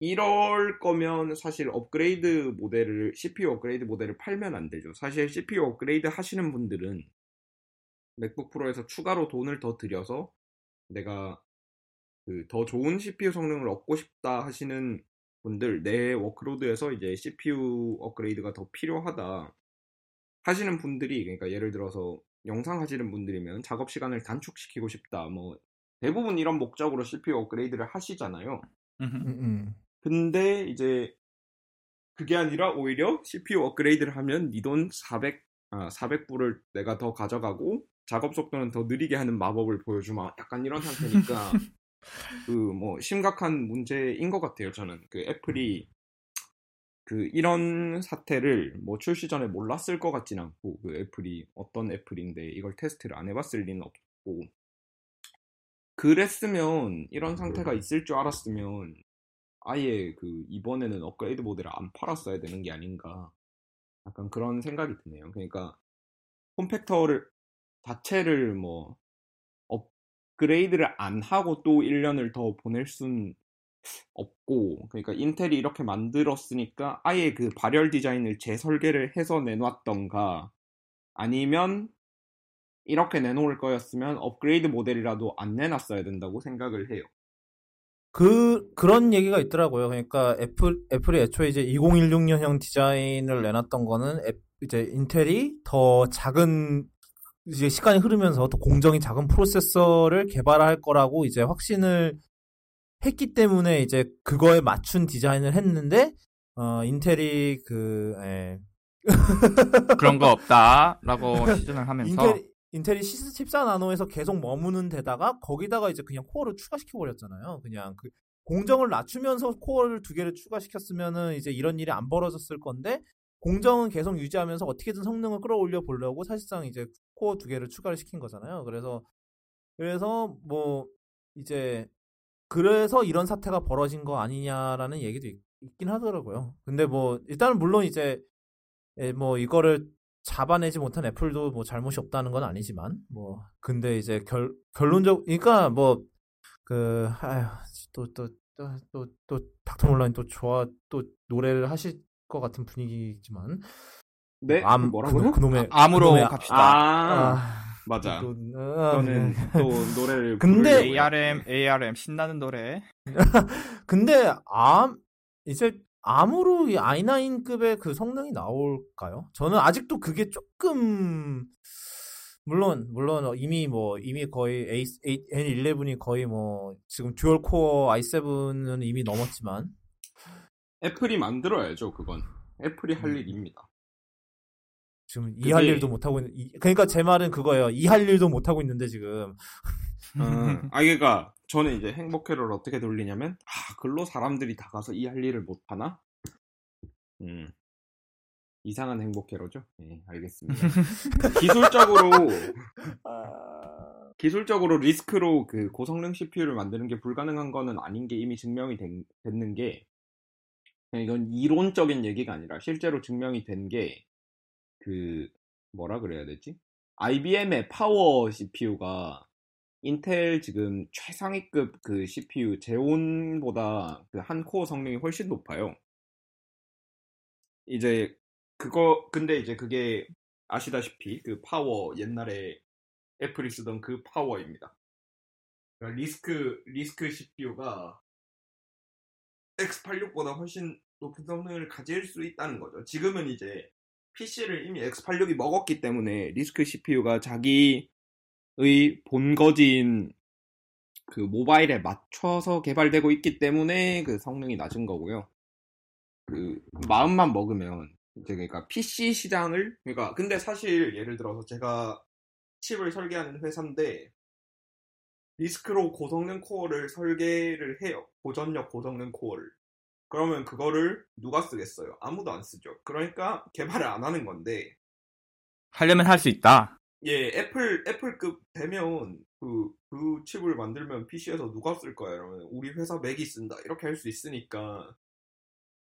이럴 거면 사실 업그레이드 모델을 CPU 업그레이드 모델을 팔면 안 되죠. 사실 CPU 업그레이드 하시는 분들은 맥북 프로에서 추가로 돈을 더 들여서 내가 그 더 좋은 CPU 성능을 얻고 싶다 하시는 분들 내 workload에서 이제 CPU 업그레이드가 더 필요하다 하시는 분들이 그러니까 예를 들어서 영상 하시는 분들이면 작업 시간을 단축시키고 싶다. 뭐 대부분 이런 목적으로 CPU 업그레이드를 하시잖아요. 음, 음. 근데 이제 그게 아니라 오히려 CPU 업그레이드를 하면 네 돈 400, 아, 400불을 내가 더 가져가고 작업 속도는 더 느리게 하는 마법을 보여주마. 약간 이런 상태니까 그 뭐 심각한 문제인 것 같아요. 저는 그 애플이 그 이런 사태를 뭐 출시 전에 몰랐을 것 같진 않고 그 애플이 어떤 애플인데 이걸 테스트를 안 해봤을 리는 없고 그랬으면 이런 상태가 있을 줄 알았으면 아예 그 이번에는 업그레이드 모델을 안 팔았어야 되는 게 아닌가 약간 그런 생각이 드네요. 그러니까 폼팩터를 자체를 뭐 업그레이드를 안 하고 또 1년을 더 보낼 순 없고 그러니까 인텔이 이렇게 만들었으니까 아예 그 발열 디자인을 재설계를 해서 내놨던가 아니면 이렇게 내놓을 거였으면 업그레이드 모델이라도 안 내놨어야 된다고 생각을 해요. 그 그런 얘기가 있더라고요. 그러니까 애플 애플이 애초에 이제 2016년형 디자인을 내놨던 거는 애- 이제 인텔이 더 작은 이제 시간이 흐르면서 더 공정이 작은 프로세서를 개발할 거라고 이제 확신을 했기 때문에 이제 그거에 맞춘 디자인을 했는데 어 인텔이 그 예, 그런 거 없다라고 시전을 하면서 인텔 인텔이 14 나노에서 계속 머무는 데다가 거기다가 이제 그냥 코어를 추가시켜 버렸잖아요. 그냥 그 공정을 낮추면서 코어를 두 개를 추가시켰으면은 이제 이런 일이 안 벌어졌을 건데 공정은 계속 유지하면서 어떻게든 성능을 끌어올려 보려고 사실상 이제 코어 두 개를 추가를 시킨 거잖아요. 그래서 그래서 뭐 이제 그래서 이런 사태가 벌어진 거 아니냐라는 얘기도 있, 긴 하더라고요. 근데 뭐 일단은 물론 이제 예, 뭐 이거를 잡아내지 못한 애플도 뭐 잘못이 없다는 건 아니지만 뭐 근데 이제 결 결론적 그러니까 뭐 그 아휴 또또또또또 닥터 몰라인 또 좋아 또 노래를 하실 것 같은 분위기지만 네? ARM 뭐라고요? 그, 놈의 ARM으로 그놈의- 갑시다. 아, 아, 맞아. 또, 아, 저는 네. 또 노래를 근데. ARM ARM 신나는 노래. 근데 ARM 이제 ARM으로 이 i9급의 그 성능이 나올까요? 저는 아직도 그게 조금 물론 물론 이미 뭐 이미 거의 A, A, A11이 거의 뭐 지금 dual core i7은 이미 넘었지만 애플이 만들어야죠, 그건. 애플이 할 음. 일입니다. 지금 이 할 일도 못 하고 있는 이- 그러니까 제 말은 그거예요. 이 할 일도 못 하고 있는데 지금 아, 아, 그러니까 저는 이제 행복회로를 어떻게 돌리냐면 아, 글로 사람들이 다 가서 이 할 일을 못 하나? 음. 이상한 행복회로죠? 네, 알겠습니다. 기술적으로 기술적으로 리스크로 그 고성능 CPU를 만드는 게 불가능한 거는 아닌 게 이미 증명이 된- 됐는 게 이건 이론적인 얘기가 아니라 실제로 증명이 된 게 그 뭐라 그래야 되지? IBM의 파워 CPU가 인텔 지금 최상위급 그 CPU Xeon보다 그 한 코어 성능이 훨씬 높아요. 이제 그거 근데 이제 그게 아시다시피 그 파워 옛날에 애플이 쓰던 그 파워입니다. 그러니까 RISC RISC CPU가 X86보다 훨씬 높은 성능을 가질 수 있다는 거죠. 지금은 이제 PC를 이미 X86이 먹었기 때문에 리스크 CPU가 자기의 본거진 그 모바일에 맞춰서 개발되고 있기 때문에 그 성능이 낮은 거고요. 그 마음만 먹으면 이제 그러니까 PC 시장을 그러니까 근데 사실 예를 들어서 제가 칩을 설계하는 회사인데 RISC로 고성능 코어를 설계를 해요. 고전력 고성능 코어를. 그러면 그거를 누가 쓰겠어요? 아무도 안 쓰죠. 그러니까 개발을 안 하는 건데 하려면 할 수 있다. 예, 애플, 애플급 되면 그, 그 칩을 만들면 PC에서 누가 쓸 거야? 이러면 우리 회사 맥이 쓴다. 이렇게 할 수 있으니까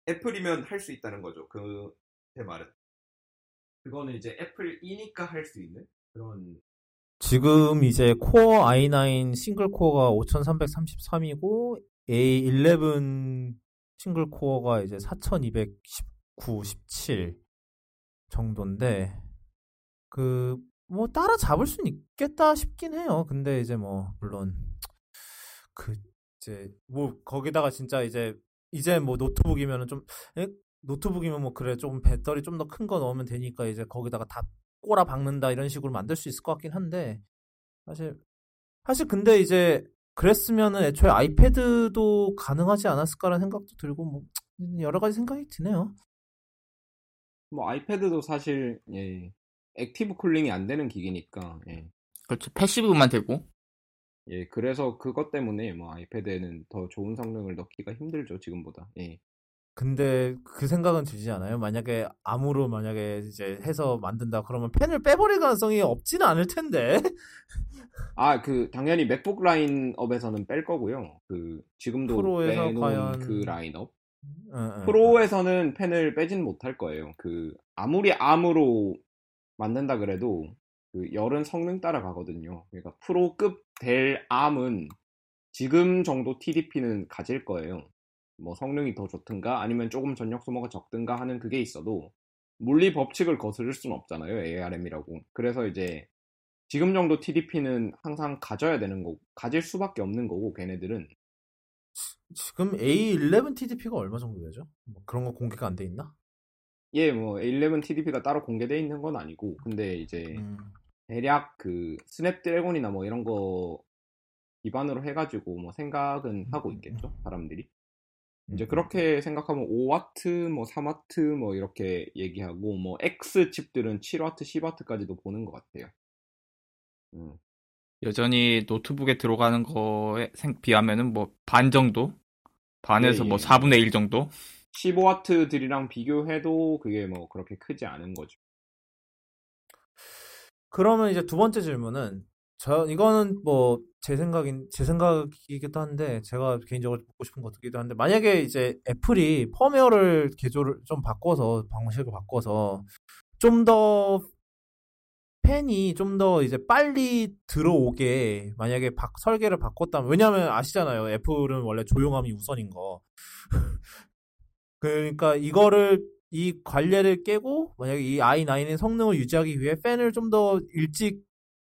애플이면 할 수 있다는 거죠. 그, 제 말은. 그거는 이제 애플이니까 할 수 있는 그런, 지금 이제 코어 i9 single core가 5333이고 A11 single core가 이제 4219, 17 정도인데 그 뭐 따라 잡을 수는 있겠다 싶긴 해요. 근데 이제 뭐 물론 그 이제 뭐 거기다가 진짜 이제 이제 뭐 노트북이면은 좀 에? 노트북이면 뭐 그래 좀 배터리 좀 더 큰 거 넣으면 되니까 이제 거기다가 다 꼬라 박는다 이런 식으로 만들 수 있을 것 같긴 한데 사실 사실 근데 이제 그랬으면은 애초에 아이패드도 가능하지 않았을까라는 생각도 들고 뭐 여러 가지 생각이 드네요. 뭐 아이패드도 사실 예, active cooling이 안 되는 기기니까 예. 그렇죠. passive만 되고. 예, 그래서 그것 때문에 뭐 아이패드에는 더 좋은 성능을 넣기가 힘들죠, 지금보다. 예. 근데 그 생각은 들지 않아요? 만약에 암으로 만약에 이제 해서 만든다 그러면 펜을 빼버릴 가능성이 없지는 않을 텐데. 아, 그 당연히 맥북 라인업에서는 뺄 거고요. 그 지금도 프로에서 빼놓은 과연- 그 라인업. 응, 응. 프로에서는 펜을 빼진 못할 거예요. 그 아무리 암으로 만든다 그래도 그 열은 성능 따라가거든요. 그러니까 프로급 될 암은 지금 정도 TDP는 가질 거예요. 뭐 성능이 더 좋든가 아니면 조금 전력 소모가 적든가 하는 그게 있어도 물리 법칙을 거스를 수는 없잖아요. ARM이라고. 그래서 이제 지금 정도 TDP는 항상 가져야 되는 거고 가질 수밖에 없는 거고 걔네들은 지금 A11 TDP가 얼마 정도 되죠? 뭐 그런 거 공개가 안 돼 있나? 예, 뭐11 TDP가 따로 공개되어 있는 건 아니고 근데 이제 음. 대략 그 스냅드래곤이나 뭐 이런 거 기반으로 해가지고 뭐 생각은 하고 있겠죠 사람들이 이제 음. 그렇게 생각하면 5와트 뭐 3와트 뭐 이렇게 얘기하고 뭐 X 칩들은 7와트 10와트까지도 보는 것 같아요 음. 여전히 노트북에 들어가는 거에 생- 비하면은 뭐 반 정도? 반에서 예, 뭐 예. 4분의 1 정도? 15와트들이랑 비교해도 그게 뭐 그렇게 크지 않은 거죠 그러면 이제 두 번째 질문은 저 이거는 뭐 제 생각인 제 생각이기도 한데 제가 개인적으로 묻고 싶은 것이기도 한데 만약에 이제 애플이 펌웨어를 개조를 좀 바꿔서 방식을 바꿔서 좀더 펜이 좀 더 이제 빨리 들어오게 만약에 바- 설계를 바꿨다면 왜냐하면 아시잖아요. 애플은 원래 조용함이 우선인 거. 그러니까 이거를 이 관례를 깨고 만약에 이 i9의 성능을 유지하기 위해 팬을 좀 더 일찍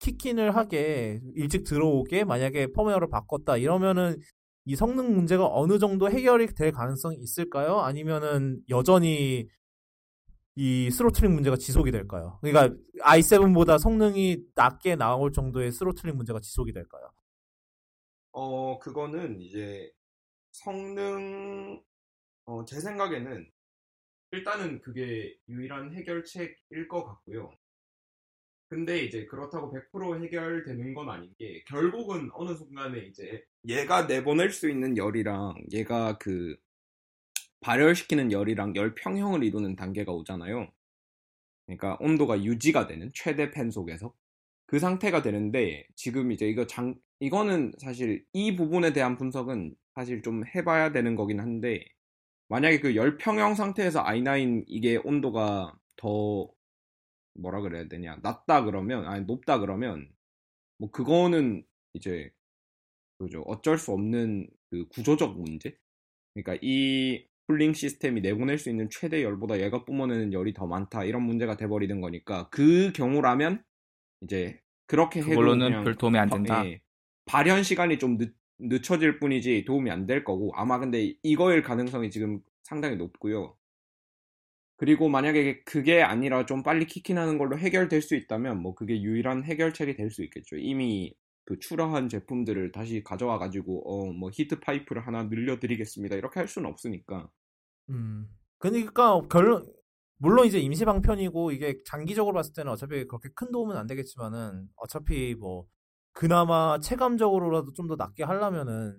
kick in을 하게 일찍 들어오게 만약에 펌웨어를 바꿨다 이러면은 이 성능 문제가 어느 정도 해결이 될 가능성이 있을까요? 아니면은 여전히 이 throttling 문제가 지속이 될까요? 그러니까 i7보다 성능이 낮게 나올 정도의 throttling 문제가 지속이 될까요? 어, 그거는 이제 성능, 어, 제 생각에는 일단은 그게 유일한 해결책일 것 같고요. 근데 이제 그렇다고 100% 해결되는 건 아닌 게 결국은 어느 순간에 이제 얘가 내보낼 수 있는 열이랑 얘가 그 발열시키는 열이랑 열 평형을 이루는 단계가 오잖아요. 그러니까 온도가 유지가 되는 최대 팬 속에서 그 상태가 되는데 지금 이제 이거 장 이거는 사실 이 부분에 대한 분석은 사실 좀 해봐야 되는 거긴 한데 만약에 그 열평형 상태에서 i9 이게 온도가 더 뭐라 그래야 되냐 낮다 그러면 아니 높다 그러면 뭐 그거는 이제 그죠 어쩔 수 없는 그 구조적 문제 그러니까 이 쿨링 시스템이 내보낼 수 있는 최대 열보다 얘가 뿜어내는 열이 더 많다 이런 문제가 돼버리는 거니까 그 경우라면 이제 그렇게 해도 그걸로는 별 도움이 안 된다. 예, 발현 시간이 좀 늦, 늦춰질 뿐이지 도움이 안 될 거고 아마 근데 이거일 가능성이 지금 상당히 높고요. 그리고 만약에 그게 아니라 좀 빨리 키킨하는 걸로 해결될 수 있다면 뭐 그게 유일한 해결책이 될 수 있겠죠. 이미 그 출하한 제품들을 다시 가져와 가지고 어 뭐 히트 파이프를 하나 늘려드리겠습니다 이렇게 할 수는 없으니까 음. 그러니까 결론 물론 이제 임시 방편이고 이게 장기적으로 봤을 때는 어차피 그렇게 큰 도움은 안 되겠지만은 어차피 뭐 그나마 체감적으로라도 좀 더 낫게 하려면은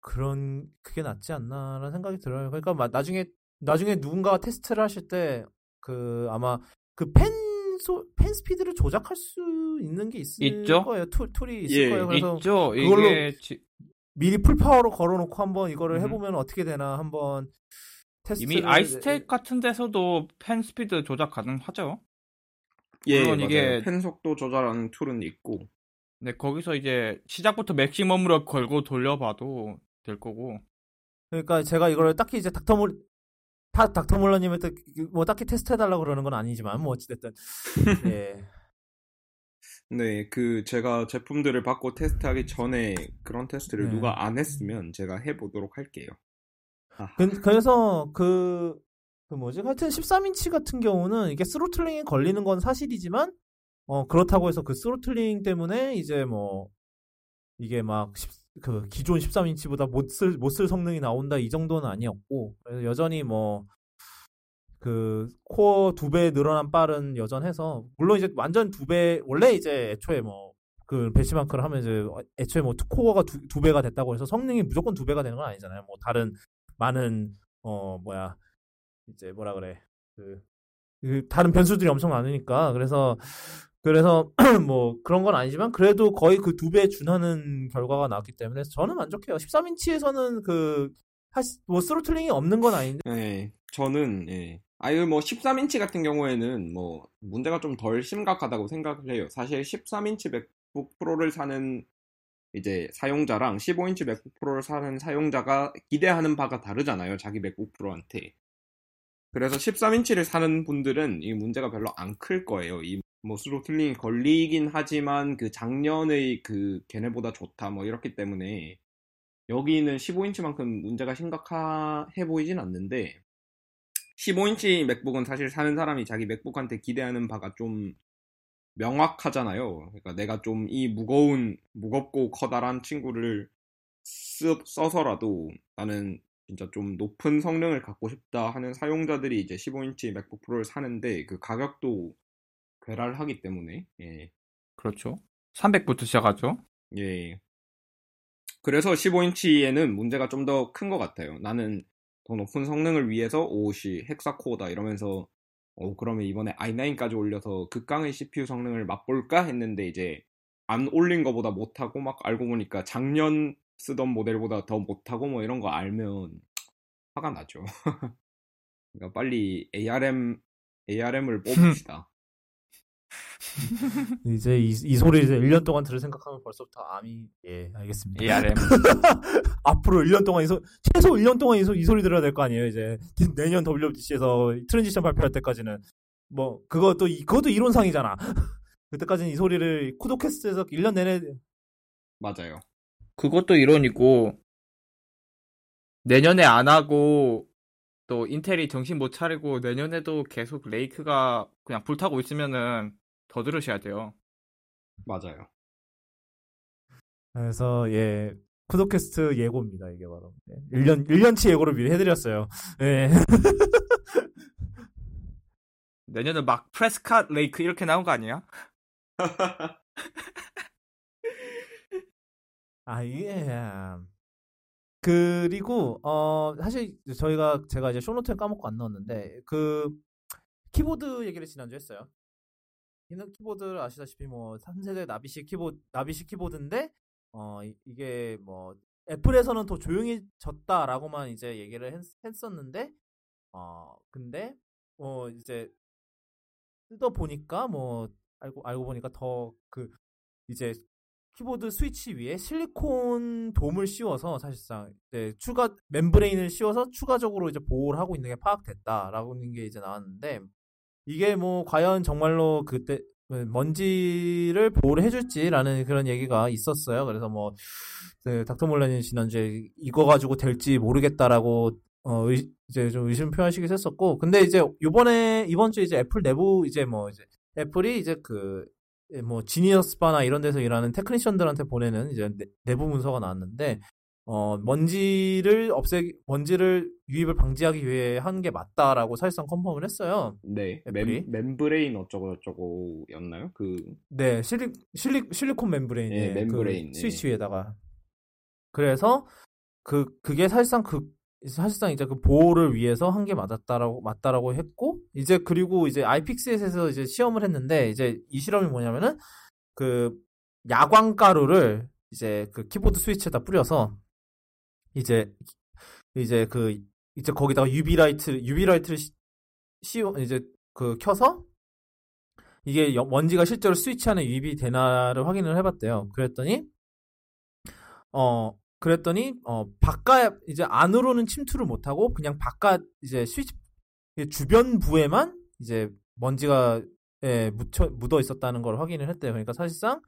그런 그게 낫지 않나라는 생각이 들어요. 그러니까 마- 나중에 나중에 누군가가 테스트를 하실 때 그 아마 그 팬 소, fan speed를 조작할 수 있는 게 있을 있죠? 거예요. tool, tool이 있을 예, 거예요. 그래서 있죠. 그걸로 이게 지- 미리 full power로 걸어놓고 한번 이거를 음. 해보면 어떻게 되나 한번 테스트를 이미 iStat 같은 데서도 fan speed 조작 가능하죠. 예 물론 맞아요. 이게- 팬 속도 조절하는 tool은 있고 네, 거기서 이제 시작부터 maximum으로 걸고 돌려봐도 될 거고. 그러니까 제가 이거를 딱히 이제 닥터몰 다 닥터 몰러님한테 뭐 딱히 테스트 해달라고 그러는 건 아니지만 뭐 어찌됐든 예 네, 그 제가 제품들을 받고 테스트하기 전에 그런 테스트를 네. 누가 안 했으면 제가 해보도록 할게요. 그, 그래서 그 그 뭐지? 하여튼 13인치 같은 경우는 이게 throttling이 걸리는 건 사실이지만 어 그렇다고 해서 그 throttling 때문에 이제 뭐 이게 막 그 기존 13인치보다 못쓸 못 쓸 성능이 나온다 이 정도는 아니었고 여전히 뭐 그 코어 두 배 늘어난 빨은 여전해서 물론 이제 완전 두 배 원래 이제 애초에 뭐 그 benchmark를 하면 이제 애초에 뭐 코어가 두, 두 배가 됐다고 해서 성능이 무조건 두 배가 되는 건 아니잖아요. 뭐 다른 많은 어 뭐야 이제 뭐라 그래. 그, 그 다른 변수들이 엄청 많으니까. 그래서 그래서 뭐 그런 건 아니지만 그래도 거의 그 두배 준하는 결과가 나왔기 때문에 저는 만족해요. 13인치에서는 그 뭐 throttling이 없는 건 아닌데 예, 저는 예. 아유 뭐 13인치 같은 경우에는 뭐 문제가 좀 덜 심각하다고 생각을 해요. 사실 13인치 맥북 프로를 사는 이제 사용자랑 15인치 맥북 프로를 사는 사용자가 기대하는 바가 다르잖아요. 자기 맥북 프로한테. 그래서 13인치를 사는 분들은 이 문제가 별로 안 클 거예요. 이 뭐 throttling이 걸리긴 하지만 그 작년의 그 걔네보다 좋다 뭐 이렇기 때문에 여기는 15인치만큼 문제가 심각해 보이진 않는데 15인치 맥북은 사실 사는 사람이 자기 맥북한테 기대하는 바가 좀 명확하잖아요. 그러니까 내가 좀 이 무거운 무겁고 커다란 친구를 쓰, 써서라도 나는 진짜 좀 높은 성능을 갖고 싶다 하는 사용자들이 이제 15인치 맥북 프로를 사는데 그 가격도 괴랄하기 때문에 예. 그렇죠. 300부터 시작하죠. 예. 그래서 15인치에는 문제가 좀 더 큰 것 같아요. 나는 더 높은 성능을 위해서 오시 헥사코어다 이러면서 어 그러면 이번에 i9까지 올려서 극강의 CPU 성능을 맛볼까 했는데 이제 안 올린 거보다 못하고 막 알고 보니까 작년 쓰던 모델보다 더 못하고 뭐 이런 거 알면 화가 나죠. 그러니까 빨리 ARM ARM을 뽑읍시다. 이제 이, 이 소리 이제 1년 동안 들을 생각하면 벌써부터 암이 예 알겠습니다. ARM. 앞으로 1년 동안 이 소, 최소 1년 동안 이, 소, 이 소리 들어야 될 거 아니에요. 이제 내년 WWDC에서 transition 발표할 때까지는 뭐 그것도 이- 그것도 이론상이잖아. 그때까지는 이 소리를 쿠도캐스트에서 1년 내내 맞아요. 그것도 이론이고 내년에 안 하고 또 인텔이 정신 못 차리고 내년에도 계속 Lake가 그냥 불타고 있으면은 더 들으셔야 돼요. 맞아요. 그래서 예 쿠도캐스트 예고입니다 이게 바로 예, 1년 1년치 예고를 미리 해드렸어요. 예. 내년은 막 프레스카 레이크 이렇게 나온 거 아니야? 아 이게 그리고 어 사실 저희가 제가 이제 쇼노트에 까먹고 안 넣었는데 그 키보드 얘기를 지난주 에 했어요. 이는 키보드 아시다시피 뭐 3세대 나비식 키보드 나비식 키보드인데 어 이- 이게 뭐 애플에서는 더 조용해졌다라고만 이제 얘기를 했, 했었는데 어 근데 어 이제 뜯어 보니까 뭐 알고 알고 보니까 더 그 이제 키보드 스위치 위에 실리콘 돔을 씌워서 사실상 이제 추가 멤브레인을 씌워서 추가적으로 이제 보호를 하고 있는 게 파악됐다라는 게 이제 나왔는데 이게 뭐 과연 정말로 그때 먼지를 보호를 해줄지라는 그런 얘기가 있었어요. 그래서 뭐그 닥터 몰라님 지난주에 이거 가지고 될지 모르겠다라고 어 의- 이제 좀 의심 표현하시기도 했었고 근데 이제 요번에 이번 주 이제 애플 내부 이제 뭐 이제 애플이 이제 그 뭐 지니어스 바나 이런 데서 일하는 테크니션들한테 보내는 이제 내- 내부 문서가 나왔는데 어 먼지를 없애 먼지를 유입을 방지하기 위해 한 게 맞다라고 사실상 confirm을 했어요. 네. 애플이? 멤, membrane 어쩌고 저쩌고였나요? 그 네, 실리 실리 실리콘 membrane, 예, 예, membrane, 그 예. 스위치 위에다가 그래서 그 그게 사실상 그 사실상 이제 그 보호를 위해서 한 게 맞았다라고 맞다라고 했고 이제 그리고 이제 아이픽스에서 이제 시험을 했는데 이제 이 실험이 뭐냐면은 그 야광 가루를 이제 그 키보드 스위치에다 뿌려서 이제 이제 그 이제 거기다가 UV light UV light를 시- 씌워 이제 그 켜서 이게 여- 먼지가 실제로 스위치 안에 유입이 되나를 확인을 해봤대요. 그랬더니 어 그랬더니 어 바깥 이제 안으로는 침투를 못하고 그냥 바깥 이제 스위치 주변부에만 이제 먼지가 예, 묻혀 묻어 있었다는 걸 확인을 했대요. 그러니까 사실상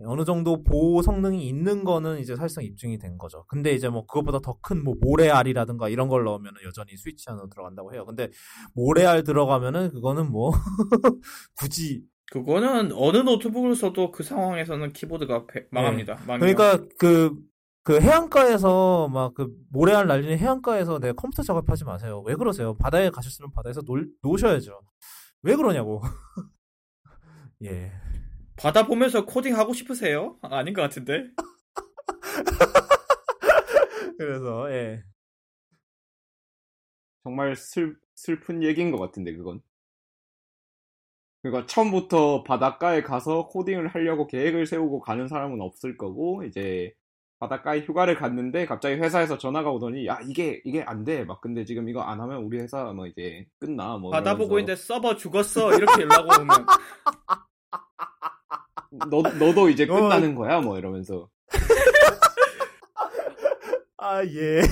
어느 정도 보호 성능이 있는 거는 이제 사실상 입증이 된 거죠. 근데 이제 뭐 그것보다 더 큰 뭐 모래알이라든가 이런 걸 넣으면 여전히 스위치 안으로 들어간다고 해요. 근데 모래알 들어가면은 그거는 뭐 굳이 그거는 어느 노트북을 써도 그 상황에서는 키보드가 배- 망합니다. 망해요. 그러니까 그, 그 해안가에서 막 그 모래알 날리는 해안가에서 내 컴퓨터 작업하지 마세요. 왜 그러세요? 바다에 가셨으면 바다에서 놀, 노셔야죠. 왜 그러냐고. 예. 바다 보면서 코딩 하고 싶으세요? 아, 아닌 것 같은데. 그래서, 예. 정말 슬, 슬픈 얘기인 것 같은데 그건. 그러니까 처음부터 바닷가에 가서 코딩을 하려고 계획을 세우고 가는 사람은 없을 거고 이제 바닷가에 휴가를 갔는데 갑자기 회사에서 전화가 오더니 야 이게 이게 안 돼. 막 근데 지금 이거 안 하면 우리 회사 뭐 이제 끝나. 뭐 바다 보고 있는데 서버 죽었어. 이렇게 연락 오면. 너 너도 이제 너- 끝나는 거야 뭐 이러면서 아, 예.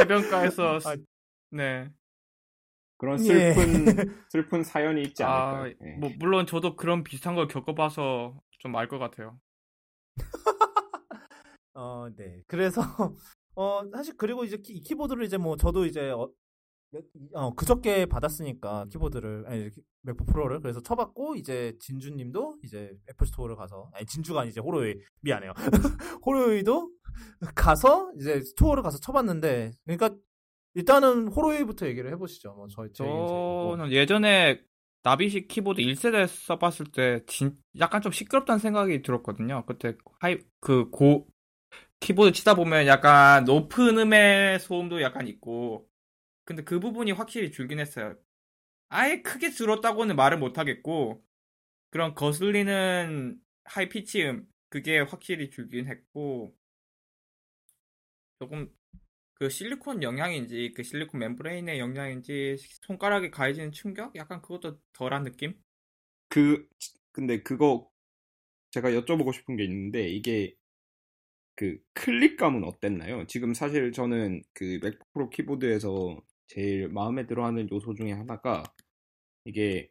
해변가에서 아. 네. 그런 예. 슬픈 슬픈 사연이 있지 아, 않을까. 예. 뭐 물론 저도 그런 비슷한 걸 겪어봐서 좀 알 것 같아요. 어, 네. 그래서, 어, 사실, 그리고 이제 키, 이 키보드를 이제 뭐, 저도 이제, 어, 몇- 어, 그저께 받았으니까, 키보드를, 아니, 맥북 프로를. 그래서 쳐봤고, 이제, 진주님도 이제 애플 스토어를 가서, 아니, 진주가 아니지, 호로이, 미안해요. 호로이도 가서, 이제, 스토어를 가서 쳐봤는데, 그러니까, 일단은 호로이부터 얘기를 해보시죠. 뭐, 저희. 저는 예전에 나비식 키보드 1세대 써봤을 때 진, 약간 좀 시끄럽다는 생각이 들었거든요. 그때 high 그 고 키보드 치다 보면 약간 높은 음의 소음도 약간 있고 근데 그 부분이 확실히 줄긴 했어요. 아예 크게 줄었다고는 말을 못 하겠고 그런 거슬리는 high pitch 음 그게 확실히 줄긴 했고 조금 그 실리콘 영향인지 그 실리콘 membrane의 영향인지 손가락에 가해지는 충격 약간 그것도 덜한 느낌? 그 근데 그거 제가 여쭤보고 싶은 게 있는데 이게 그 클릭감은 어땠나요? 지금 사실 저는 그 맥북 프로 키보드에서 제일 마음에 들어하는 요소 중에 하나가 이게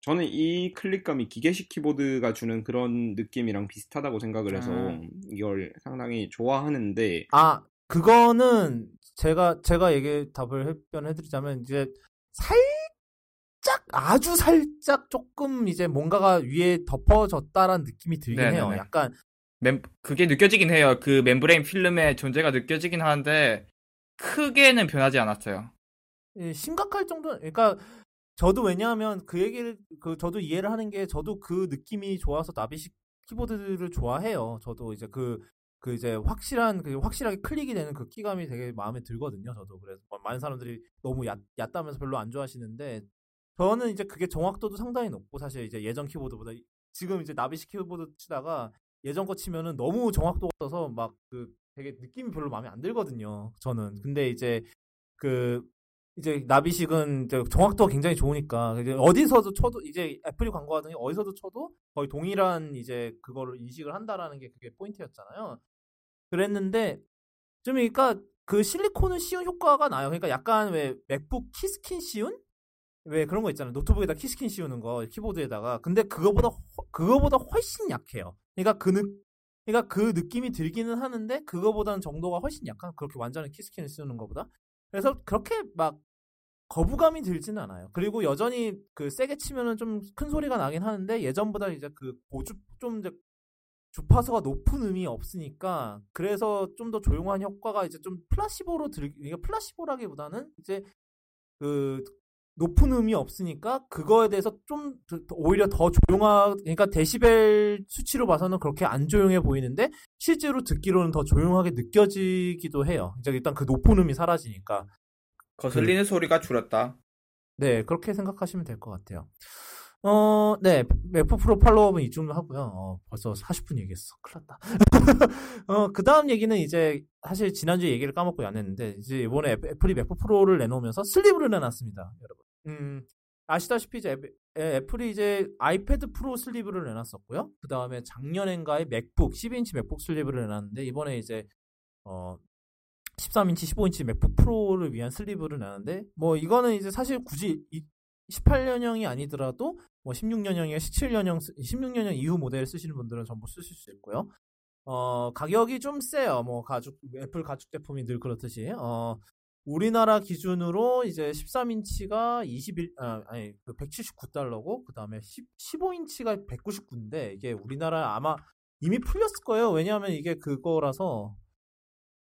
저는 이 클릭감이 기계식 키보드가 주는 그런 느낌이랑 비슷하다고 생각을 해서 아. 이걸 상당히 좋아하는데 아, 그거는 제가 제가 얘기 답을 해변해드리자면 이제 살짝 아주 살짝 조금 이제 뭔가가 위에 덮어졌다라는 느낌이 들긴 해요. 네네네. 약간 멤, 그게 느껴지긴 해요. 그 멤브레인 필름의 존재가 느껴지긴 하는데 크게는 변하지 않았어요. 예, 심각할 정도. 그러니까 저도 왜냐하면 그 얘기를 그 저도 이해를 하는 게 저도 그 느낌이 좋아서 나비식 키보드를 좋아해요. 저도 이제 그 그 이제 확실한 그 확실하게 클릭이 되는 그 키감이 되게 마음에 들거든요. 저도 그래서 뭐 많은 사람들이 너무 얕, 얕다면서 별로 안 좋아하시는데 저는 이제 그게 정확도도 상당히 높고 사실 이제 예전 키보드보다 지금 이제 나비식 키보드 치다가 예전 거 치면은 너무 정확도가 없어서 막 그 되게 느낌이 별로 마음에 안 들거든요. 저는 근데 이제 그 이제 나비식은 이제 정확도가 굉장히 좋으니까 이제 어디서도 쳐도 이제 애플이 광고하더니 어디서도 쳐도 거의 동일한 이제 그거를 인식을 한다라는 게 그게 포인트였잖아요. 그랬는데 좀 그러니까 그 실리콘은 씌운 효과가 나요. 그러니까 약간 왜 맥북 키스킨 씌운 왜 그런 거 있잖아요. 노트북에다 키스킨 씌우는 거 키보드에다가 근데 그거보다 훨- 그거보다 훨씬 약해요. 그러니까 그 느, 그러니까 그 느낌이 들기는 하는데 그거보다는 정도가 훨씬 약한 그렇게 완전히 키스킨을 씌우는 것보다 그래서 그렇게 막 거부감이 들지는 않아요. 그리고 여전히 그 세게 치면은 좀 큰 소리가 나긴 하는데 예전보다 이제 그 고주 좀 이제 주파수가 높은 음이 없으니까 그래서 좀 더 조용한 효과가 이제 좀 플라시보로 들 이게 플라시보라기보다는 이제 그 높은 음이 없으니까 그거에 대해서 좀 오히려 더 조용하 그러니까 데시벨 수치로 봐서는 그렇게 안 조용해 보이는데 실제로 듣기로는 더 조용하게 느껴지기도 해요. 이제 일단 그 높은 음이 사라지니까 거슬리는 소리가 줄었다. 네, 그렇게 생각하시면 될 것 같아요. 어, 네, 맥북 프로 팔로우업은 이쯤 하고요. 어, 벌써 40분 얘기했어. 큰일 났다. 어, 그 다음 얘기는 이제, 사실 지난주에 얘기를 까먹고 안 했는데, 이제 이번에 애플- 애플이 맥북 프로를 내놓으면서 슬리브를 내놨습니다, 여러분. 음, 아시다시피 이제 애플이 이제 아이패드 프로 슬리브를 내놨었고요. 그 다음에 작년엔가에 맥북, 12인치 맥북 슬리브를 내놨는데, 이번에 이제, 어, 13인치, 15인치 맥북 프로를 위한 슬리브를 내는데 뭐 이거는 이제 사실 굳이 이- 18년형이 아니더라도 뭐 16년형이나 17년형, 16년형 이후 모델 쓰시는 분들은 전부 쓰실 수 있고요. 어, 가격이 좀 세요. 뭐 가죽 애플 가죽 제품이 늘 그렇듯이 어, 우리나라 기준으로 이제 13인치가 21, 아, 아니, 그 179달러고, 그 다음에 15인치가 199인데, 이게 우리나라 아마 이미 풀렸을 거예요. 왜냐하면 이게 그거라서,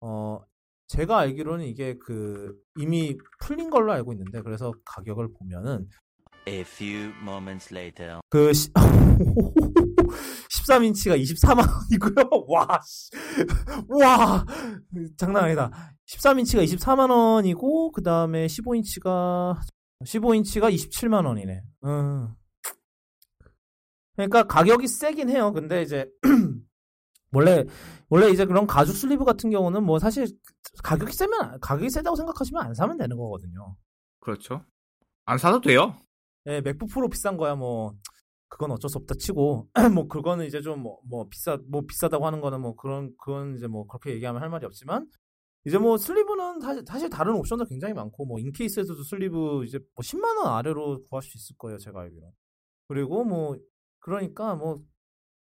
어, 제가 알기로는 이게 그, 이미 풀린 걸로 알고 있는데, 그래서 가격을 보면은, A few moments later. 그, 시, 13인치가 24만 원이고요. 와, 씨. 와, 장난 아니다. 13인치가 24만 원이고 그 다음에 15인치가 15인치가 27만 원이네. 음. 그러니까 가격이 세긴 해요. 근데 이제 원래 원래 이제 그런 가죽 슬리브 같은 경우는 뭐 사실 가격이 세면 가격이 세다고 생각하시면 안 사면 되는 거거든요. 그렇죠. 안 사도 돼요. 예, 맥북 프로 비싼 거야 뭐 그건 어쩔 수 없다 치고 뭐 그거는 이제 좀뭐 뭐 비싸 뭐 비싸다고 하는 거는 뭐 그런 그건 이제 뭐 그렇게 얘기하면 할 말이 없지만 이제 뭐 슬리브는 사실, 사실 다른 옵션도 굉장히 많고 뭐 인케이스에서도 슬리브 이제 뭐 10만 원 아래로 구할 수 있을 거예요 제가 알기로 그리고 뭐 그러니까 뭐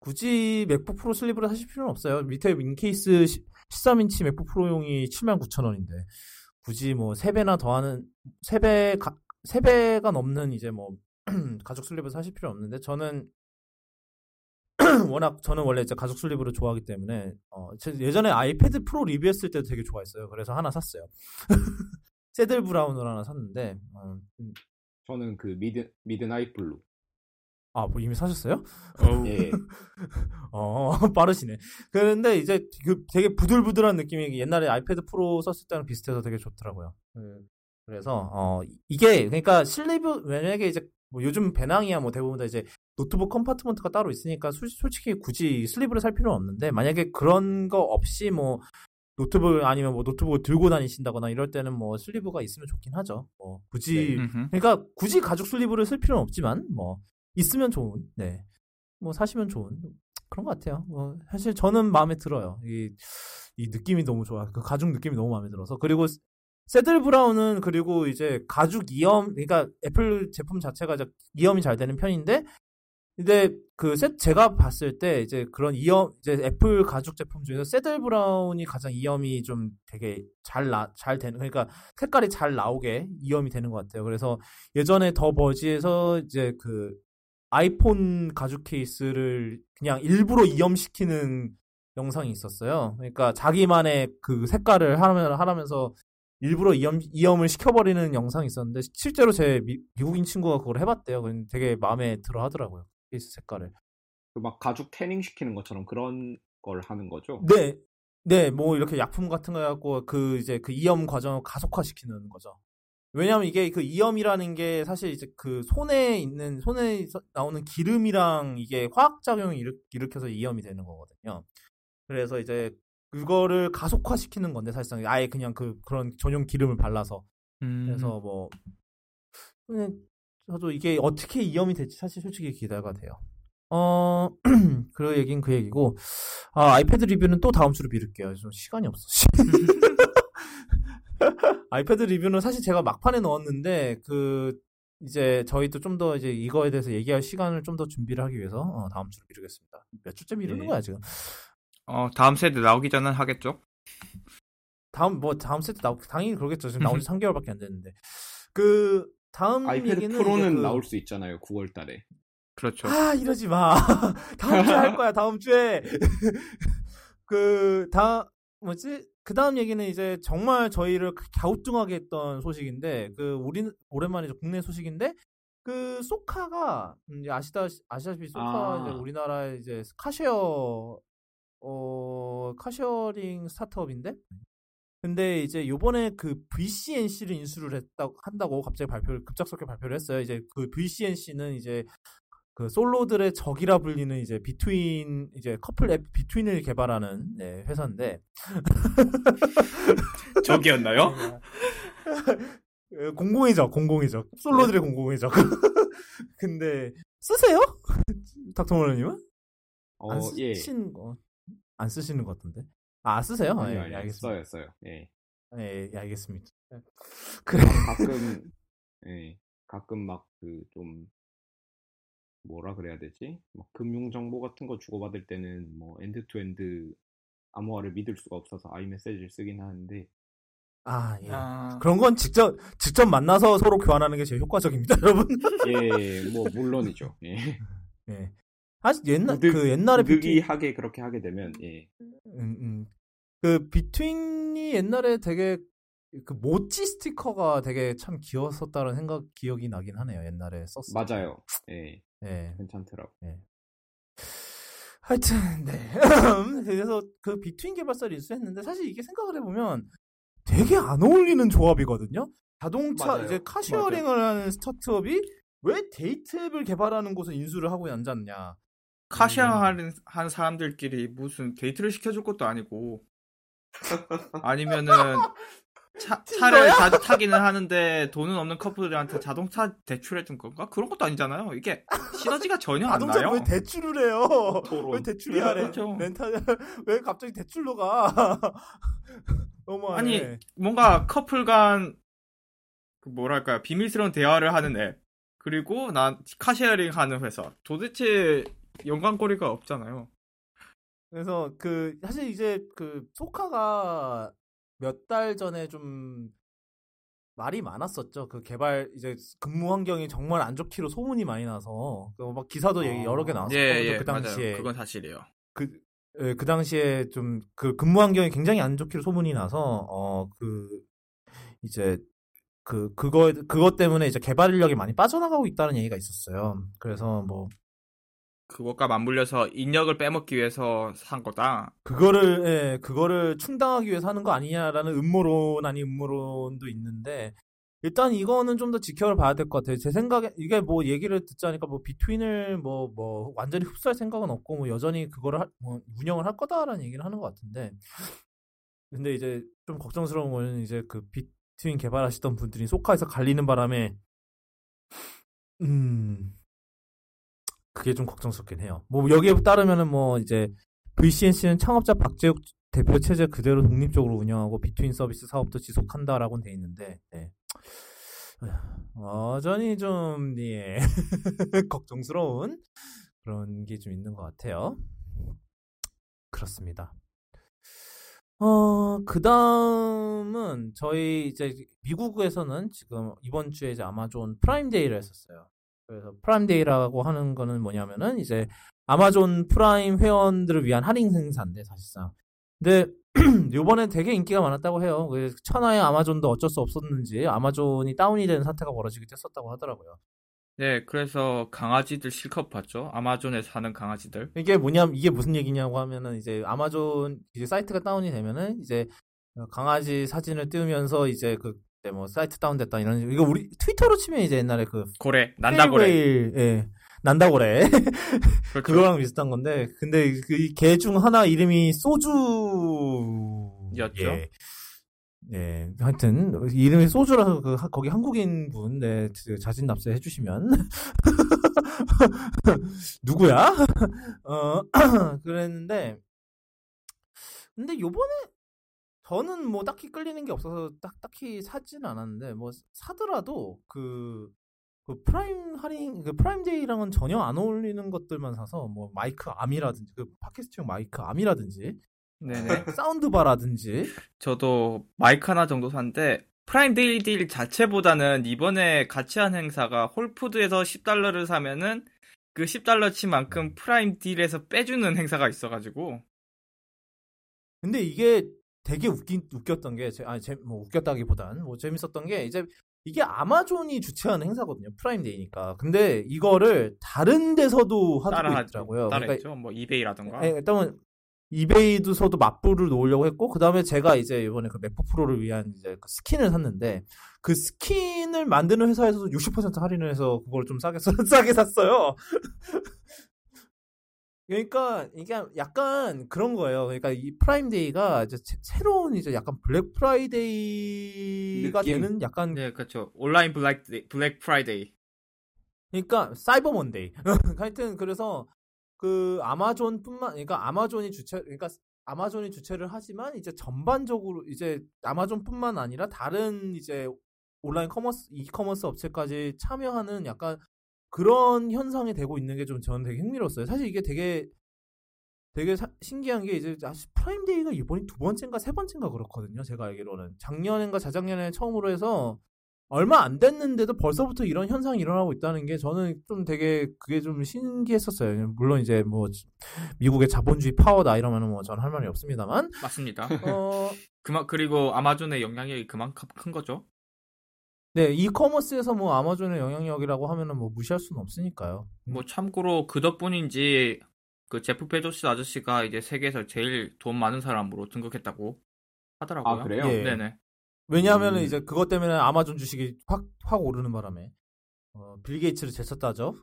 굳이 맥북 프로 슬리브를 사실 필요는 없어요 밑에 인케이스 13인치 맥북 프로용이 7만 9천 원인데 굳이 뭐 3배나 더 하는 3배 가, 3배가 넘는 이제 뭐 가죽 슬리브 사실 필요 없는데 저는 워낙 저는 원래 이제 가죽 슬리브를 좋아하기 때문에 어, 예전에 아이패드 프로 리뷰했을 때도 되게 좋아했어요. 그래서 하나 샀어요. Saddle Brown을 하나 샀는데 어, 저는 그 Mid Midnight Blue. 아, 뭐 이미 사셨어요? 예. 어, 빠르시네. 그런데 이제 그 되게 부들부들한 느낌이 옛날에 아이패드 프로 썼을 때랑 비슷해서 되게 좋더라고요. 그래서 어 이게 그러니까 슬리브 만약에 이제 뭐 요즘 배낭이야 뭐 대부분 다 이제 노트북 compartment가 따로 있으니까 수, 솔직히 굳이 슬리브를 살 필요는 없는데 만약에 그런 거 없이 뭐 노트북 아니면 뭐 노트북을 들고 다니신다거나 이럴 때는 뭐 슬리브가 있으면 좋긴 하죠. 뭐 굳이 네. 그러니까 굳이 가죽 슬리브를 쓸 필요는 없지만 뭐 있으면 좋은 네. 뭐 사시면 좋은 그런 것 같아요. 뭐 사실 저는 마음에 들어요. 이, 이 느낌이 너무 좋아. 그 가죽 느낌이 너무 마음에 들어서 그리고 saddle brown은 그리고 이제 가죽 이염 그러니까 애플 제품 자체가 이염이 잘 되는 편인데 근데 그 세, 제가 봤을 때 이제 그런 이염 이제 애플 가죽 제품 중에서 saddle brown이 가장 이염이 좀 되게 잘나잘 되는 그러니까 색깔이 잘 나오게 이염이 되는 것 같아요. 그래서 예전에 더 버지에서 이제 그 아이폰 가죽 케이스를 그냥 일부러 이염시키는 영상이 있었어요. 그러니까 자기만의 그 색깔을 하라면 하라면서 일부러 이염, 이염을 시켜버리는 영상이 있었는데 실제로 제 미, 국인 친구가 그걸 해봤대요. 되게 마음에 들어 하더라고요. 케이스 색깔을. 그 막 가죽 태닝 시키는 것처럼 그런 걸 하는 거죠? 네. 네, 뭐 이렇게 약품 같은 거 해갖고 그 이제 그 이염 과정을 가속화시키는 거죠. 왜냐하면 이게 그 이염이라는 게 사실 이제 그 손에 있는 손에 나오는 기름이랑 이게 화학 작용을 일으, 일으켜서 이염이 되는 거거든요. 그래서 이제 그거를 가속화시키는 건데 사실상 아예 그냥 그 그런 전용 기름을 발라서 음. 그래서 뭐 그냥 저도 이게 어떻게 이염이 될지 사실 솔직히 기대가 돼요. 어, 그 얘긴 그 얘기고, 아, 아이패드 리뷰는 또 다음 주로 미룰게요. 좀 시간이 없어. 아이패드 리뷰는 사실 제가 막판에 넣었는데, 그, 이제 저희도 좀 더 이제 이거에 대해서 얘기할 시간을 좀 더 준비를 하기 위해서, 어, 다음 주로 미루겠습니다. 몇 주째 미루는 네. 거야, 지금? 어, 다음 세대 나오기 전엔 하겠죠? 다음, 뭐, 다음 세트 나오, 당연히 그러겠죠. 지금 나온 지 3개월밖에 안 됐는데. 그, 다음 아이패드 얘기는 프로는 그- 나올 수 있잖아요. 9월 달에. 그렇죠. 아, 이러지 마. 다음 주에 할 거야, 다음 주에. 그, 다, 뭐지? 그 다음 얘기는 이제 정말 저희를 갸우뚱하게 했던 소식인데, 그, 우리, 오랜만에 국내 소식인데, 그, 쏘카가, 음, 이제 아시다, 아시다시피 쏘카, 아. 이제 우리나라에 이제 car share, 어, car sharing 스타트업인데? 근데 이제 요번에 그 VCNC를 인수를 했다고, 한다고 갑자기 발표를, 급작스럽게 발표를 했어요. 이제 그 VCNC는 이제 그 솔로들의 적이라 불리는 이제 비트윈 이제 커플 앱 비트윈을 개발하는 네, 회사인데? 어, 공공의 적, 공공의 적, 솔로들의 공공의 적. 근데 쓰세요? 닥터모르님은 어, 안 예. 쓰시는 거, 안 쓰시는 것 같은데. 아 쓰세요? 아니요, 예, 아니요. 예, 알겠습니다. 써요, 써요. 예. 예, 예, 알겠습니다. 그래. 가끔, 예. 가끔 막 그 좀 뭐라 그래야 되지? 막 금융 정보 같은 거 주고받을 때는 뭐 end to end 암호화를 믿을 수가 없어서 iMessage를 쓰긴 하는데 아, 예. 아, 그런 건 직접 직접 만나서 서로 교환하는 게 제일 효과적입니다, 여러분. 예, 뭐 물론이죠. 예. 예. 사실 옛날 우득- 그 옛날에 비트윈, 느기하게 그렇게 하게 되면 예. 음, 음. 그 비트윈이 옛날에 되게 그 모찌 스티커가 되게 참 귀여웠었다는 생각 기억이 나긴 하네요. 옛날에 썼어. 맞아요. 예, 예. 괜찮더라고. 하여튼 네. 그래서 그 비트윈 개발사를 인수했는데 사실 이게 생각을 해보면 되게 안 어울리는 조합이거든요. 자동차 맞아요. 이제 car sharing을 하는 스타트업이 왜 데이트 앱을 개발하는 곳을 인수를 하고 앉았냐. car share 하는 한 사람들끼리 무슨 데이트를 시켜줄 것도 아니고 아니면은 차, 차를 자주 타기는 하는데 돈은 없는 커플들한테 자동차 대출해 준 건가? 그런 것도 아니잖아요. 이게 시너지가 전혀 안 나요. 왜 대출을 해요? 토론. 왜 대출이 하래? 그렇죠. 렌탈 왜 갑자기 대출로 가? 너무하네. 아니 뭔가 커플 간그 뭐랄까요 비밀스러운 대화를 하는 앱 그리고 난 car sharing 하는 회사 도대체 연관고리가 없잖아요. 그래서 그 사실 이제 그 소카가 몇 달 전에 좀 말이 많았었죠. 그 개발 이제 근무 환경이 정말 안 좋기로 소문이 많이 나서 그막 기사도 얘기 여러 개 나왔었거든요. 예, 예, 그 당시에 맞아요. 그건 사실이에요. 그, 예, 그 당시에 좀 그 근무 환경이 굉장히 안 좋기로 소문이 나서 어 그 이제 그 그거 그것 때문에 이제 개발 인력이 많이 빠져나가고 있다는 얘기가 있었어요. 그래서 뭐 그것과 맞물려서 인력을 빼먹기 위해서 산 거다. 그거를 예, 그거를 충당하기 위해서 하는 거 아니냐라는 음모론 아닌 음모론도 있는데 일단 이거는 좀 더 지켜봐야 될 것 같아요. 제 생각에 이게 뭐 얘기를 듣자니까 뭐 비트윈을 뭐 뭐 완전히 흡수할 생각은 없고 뭐 여전히 그거를 할- 뭐 운영을 할 거다라는 얘기를 하는 것 같은데 근데 이제 좀 걱정스러운 거는 이제 그 비트윈 개발하시던 분들이 소카에서 갈리는 바람에 음 그게 좀 걱정스럽긴 해요. 뭐 여기에 따르면은 뭐 이제 VCNC는 창업자 박재욱 대표 체제 그대로 독립적으로 운영하고 비트윈 서비스 사업도 지속한다라고는 돼 있는데 네. 여전히 좀 예. 걱정스러운 그런 게 좀 있는 것 같아요. 그렇습니다. 어, 그 다음은 저희 이제 미국에서는 지금 이번 주에 이제 아마존 프라임 데이를 했었어요. 그래서 프라임 데이라고 하는 거는 뭐냐면은 이제 아마존 프라임 회원들을 위한 할인 행사인데 사실상. 근데 요번에 되게 인기가 많았다고 해요. 그래서 천하의 아마존도 어쩔 수 없었는지 아마존이 다운이 되는 사태가 벌어지기도 했었다고 하더라고요. 네, 그래서 강아지들 실컷 봤죠. 아마존에 사는 강아지들. 이게 뭐냐면 이게 무슨 얘기냐고 하면은 이제 아마존 이제 사이트가 다운이 되면은 이제 강아지 사진을 띄우면서 이제 그 뭐 사이트 다운됐다 이런 이거 우리 트위터로 치면 이제 옛날에 그 고래, 난다 고래. 페이웨일, 예. 난다 고래. 그렇죠. 그거랑 비슷한 건데, 근데 그개 중 하나 이름이 소주였죠. 예. 예. 하여튼 이름이 소주라서 그 하- 거기 한국인 분, 네, 그 자진 납세해 주시면 누구야? 어 그랬는데, 근데 요번에 저는 뭐 딱히 끌리는 게 없어서 딱 딱히 사지는 않았는데 뭐 사더라도 그 그 프라임 할인, 그 프라임 데이랑은 전혀 안 어울리는 것들만 사서 뭐 마이크 arm이라든지 그 팟캐스트용 마이크 arm이라든지 네네. soundbar라든지 저도 마이크 하나 정도 샀는데 프라임 daily deal 자체보다는 이번에 같이 한 행사가 홀푸드에서 10달러를 사면은 그 10달러치만큼 프라임 deal에서 빼주는 행사가 있어가지고 근데 이게 되게 웃긴 웃겼던 게 제- 아니 제, 뭐 웃겼다기보단 뭐 재밌었던 게 이제 이게 아마존이 주최하는 행사거든요 프라임 데이니까 근데 이거를 다른 데서도 하고 따라 있더라고요 그러니까 따라했죠. 뭐 이베이라던가. 예, 일단은 이베이에서도 맞불을 놓으려고 했고 그 다음에 제가 이제 이번에 그 맥북 프로를 위한 이제 그 스킨을 샀는데 그 스킨을 만드는 회사에서도 60% 할인을 해서 그걸 좀 싸게 사- 싸게 샀어요. 그러니까 이게 약간 그런 거예요. 그러니까 이 프라임 데이가 이제 새- 새로운 이제 약간 블랙 프라이데이가 느낌. 되는 약간 네, 그렇죠. 온라인 블랙 블랙 프라이데이. 그러니까 사이버 먼데이. 하여튼 그래서 그 아마존뿐만 그러니까 아마존이 주최 그러니까 아마존이 주최를 하지만 이제 전반적으로 이제 아마존뿐만 아니라 다른 이제 온라인 commerce e-commerce 업체까지 참여하는 약간 그런 현상이 되고 있는 게 좀 저는 되게 흥미로웠어요. 사실 이게 되게 되게 사- 신기한 게 이제 프라임데이가 이번이 두 번째인가 세 번째인가 그렇거든요. 제가 알기로는 작년인가 재작년에 처음으로 해서 얼마 안 됐는데도 벌써부터 이런 현상이 일어나고 있다는 게 저는 좀 되게 그게 좀 신기했었어요. 물론 이제 뭐 미국의 자본주의 파워다 이러면은 뭐 저는 할 말이 없습니다만 맞습니다. 어 그만 그리고 아마존의 영향력이 그만큼 큰 거죠. 네, e-commerce에서 뭐 아마존의 영향력이라고 하면은 뭐 무시할 수는 없으니까요. 뭐 참고로 그 덕분인지 그 제프 베조스 아저씨가 이제 세계에서 제일 돈 많은 사람으로 등극했다고 하더라고요. 아, 그래요? 예. 네네. 왜냐하면 음. 이제 그것 때문에 아마존 주식이 확, 확 오르는 바람에 어, 빌 게이츠를 제쳤다죠.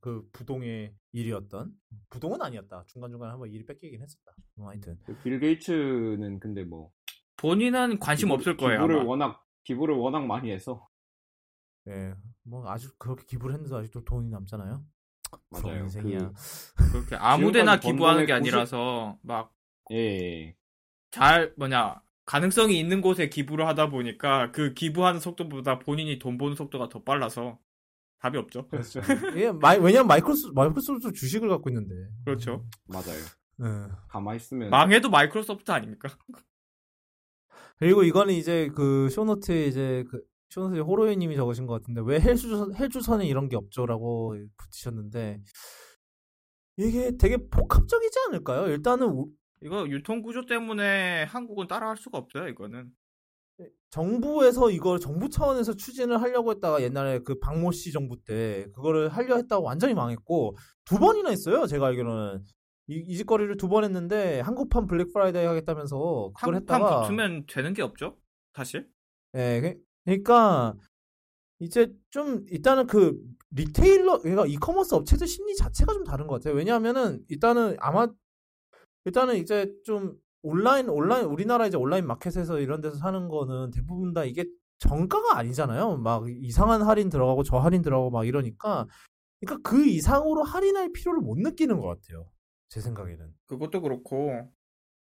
그 부동의 일위였던 부동은 아니었다. 중간 중간 한번 일위 뺏기긴 했었다. 뭐 하여튼 그빌 게이츠는 근데 뭐 본인은 관심 기부- 없을 거예요. 기부를 아마. 워낙 기부를 워낙 많이 해서 예, 뭐 아주 그렇게 기부를 했는데 아직도 돈이 남잖아요. 맞아요. 인생이야. 그 렇게 아무데나 지금까지 번 기부하는 게 아니라서 막 그, 예. 잘 뭐냐 가능성이 있는 곳에 기부를 하다 보니까 그 기부하는 속도보다 본인이 돈 버는 속도가 더 빨라서 답이 없죠. 그렇죠. 예, 마이, 왜냐면 마이크로소, 마이크로소프트 주식을 갖고 있는데. 그렇죠. 맞아요. 예. 가만히 있으면 망해도 마이크로소프트 아닙니까? 그리고 이거는 이제 그 쇼노트에 이제 그 쇼노트에 호로이님이 적으신 것 같은데 왜 헬주선 헬주선에 이런 게 없죠라고 붙이셨는데 이게 되게 복합적이지 않을까요? 일단은 우- 이거 유통 구조 때문에 한국은 따라할 수가 없어요. 이거는 정부에서 이걸 정부 차원에서 추진을 하려고 했다가 옛날에 그 박모 씨 정부 때 그거를 하려 했다가 완전히 망했고 두 번이나 했어요. 제가 알기로는 이, 이 짓거리를 두 번 했는데 한국판 블랙 프라이데이 하겠다면서 그걸 한국판 했다가 붙으면 되는 게 없죠. 사실. 예, 그- 그러니까 이제 좀 일단은 그 retailer 그러니까 이커머스 업체들 심리 자체가 좀 다른 것 같아요. 왜냐하면은 일단은 아마 일단은 이제 좀 온라인 온라인 우리나라 이제 온라인 마켓에서 이런 데서 사는 거는 대부분 다 이게 정가가 아니잖아요. 막 이상한 할인 들어가고 저 할인 들어가고 막 이러니까 그러니까 그 이상으로 할인할 필요를 못 느끼는 것 같아요. 제 생각에는. 그것도 그렇고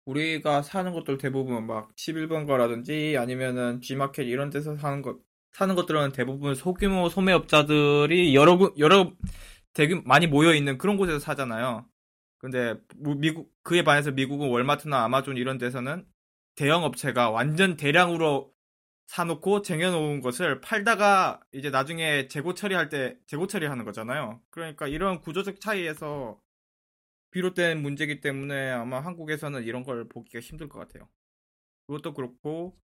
우리가 사는 것들 대부분 막 11번 거라든지 아니면은 G마켓 이런 데서 사는 것 사는 것들은 대부분 소규모 소매업자들이 여러 군- 여러 되게 많이 모여 있는 그런 곳에서 사잖아요. 근데 무- 미국 그에 반해서 미국은 월마트나 아마존 이런 데서는 대형 업체가 완전 대량으로 사놓고 쟁여놓은 것을 팔다가 이제 나중에 재고 처리할 때 재고 처리하는 거잖아요. 그러니까 이런 구조적 차이에서 비롯된 문제이기 때문에 아마 한국에서는 이런 걸 보기가 힘들 것 같아요. 그것도 그렇고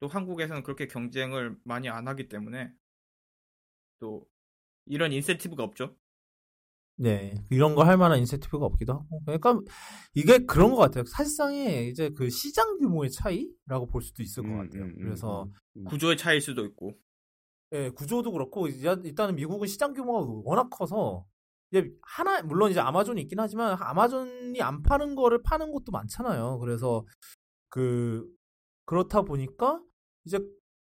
또 한국에서는 그렇게 경쟁을 많이 안 하기 때문에 또 이런 인센티브가 없죠. 네, 이런 거 할 만한 인센티브가 없기도 하고. 그러니까 이게 그런 것 같아요. 사실상의 이제 그 시장 규모의 차이라고 볼 수도 있을 것 음, 같아요. 음, 음, 그래서 음. 구조의 차이일 수도 있고. 예, 구조도 그렇고 일단은 미국은 시장 규모가 워낙 커서 이제 하나 물론 이제 아마존이 있긴 하지만 아마존이 안 파는 거를 파는 곳도 많잖아요. 그래서 그 그렇다 보니까 이제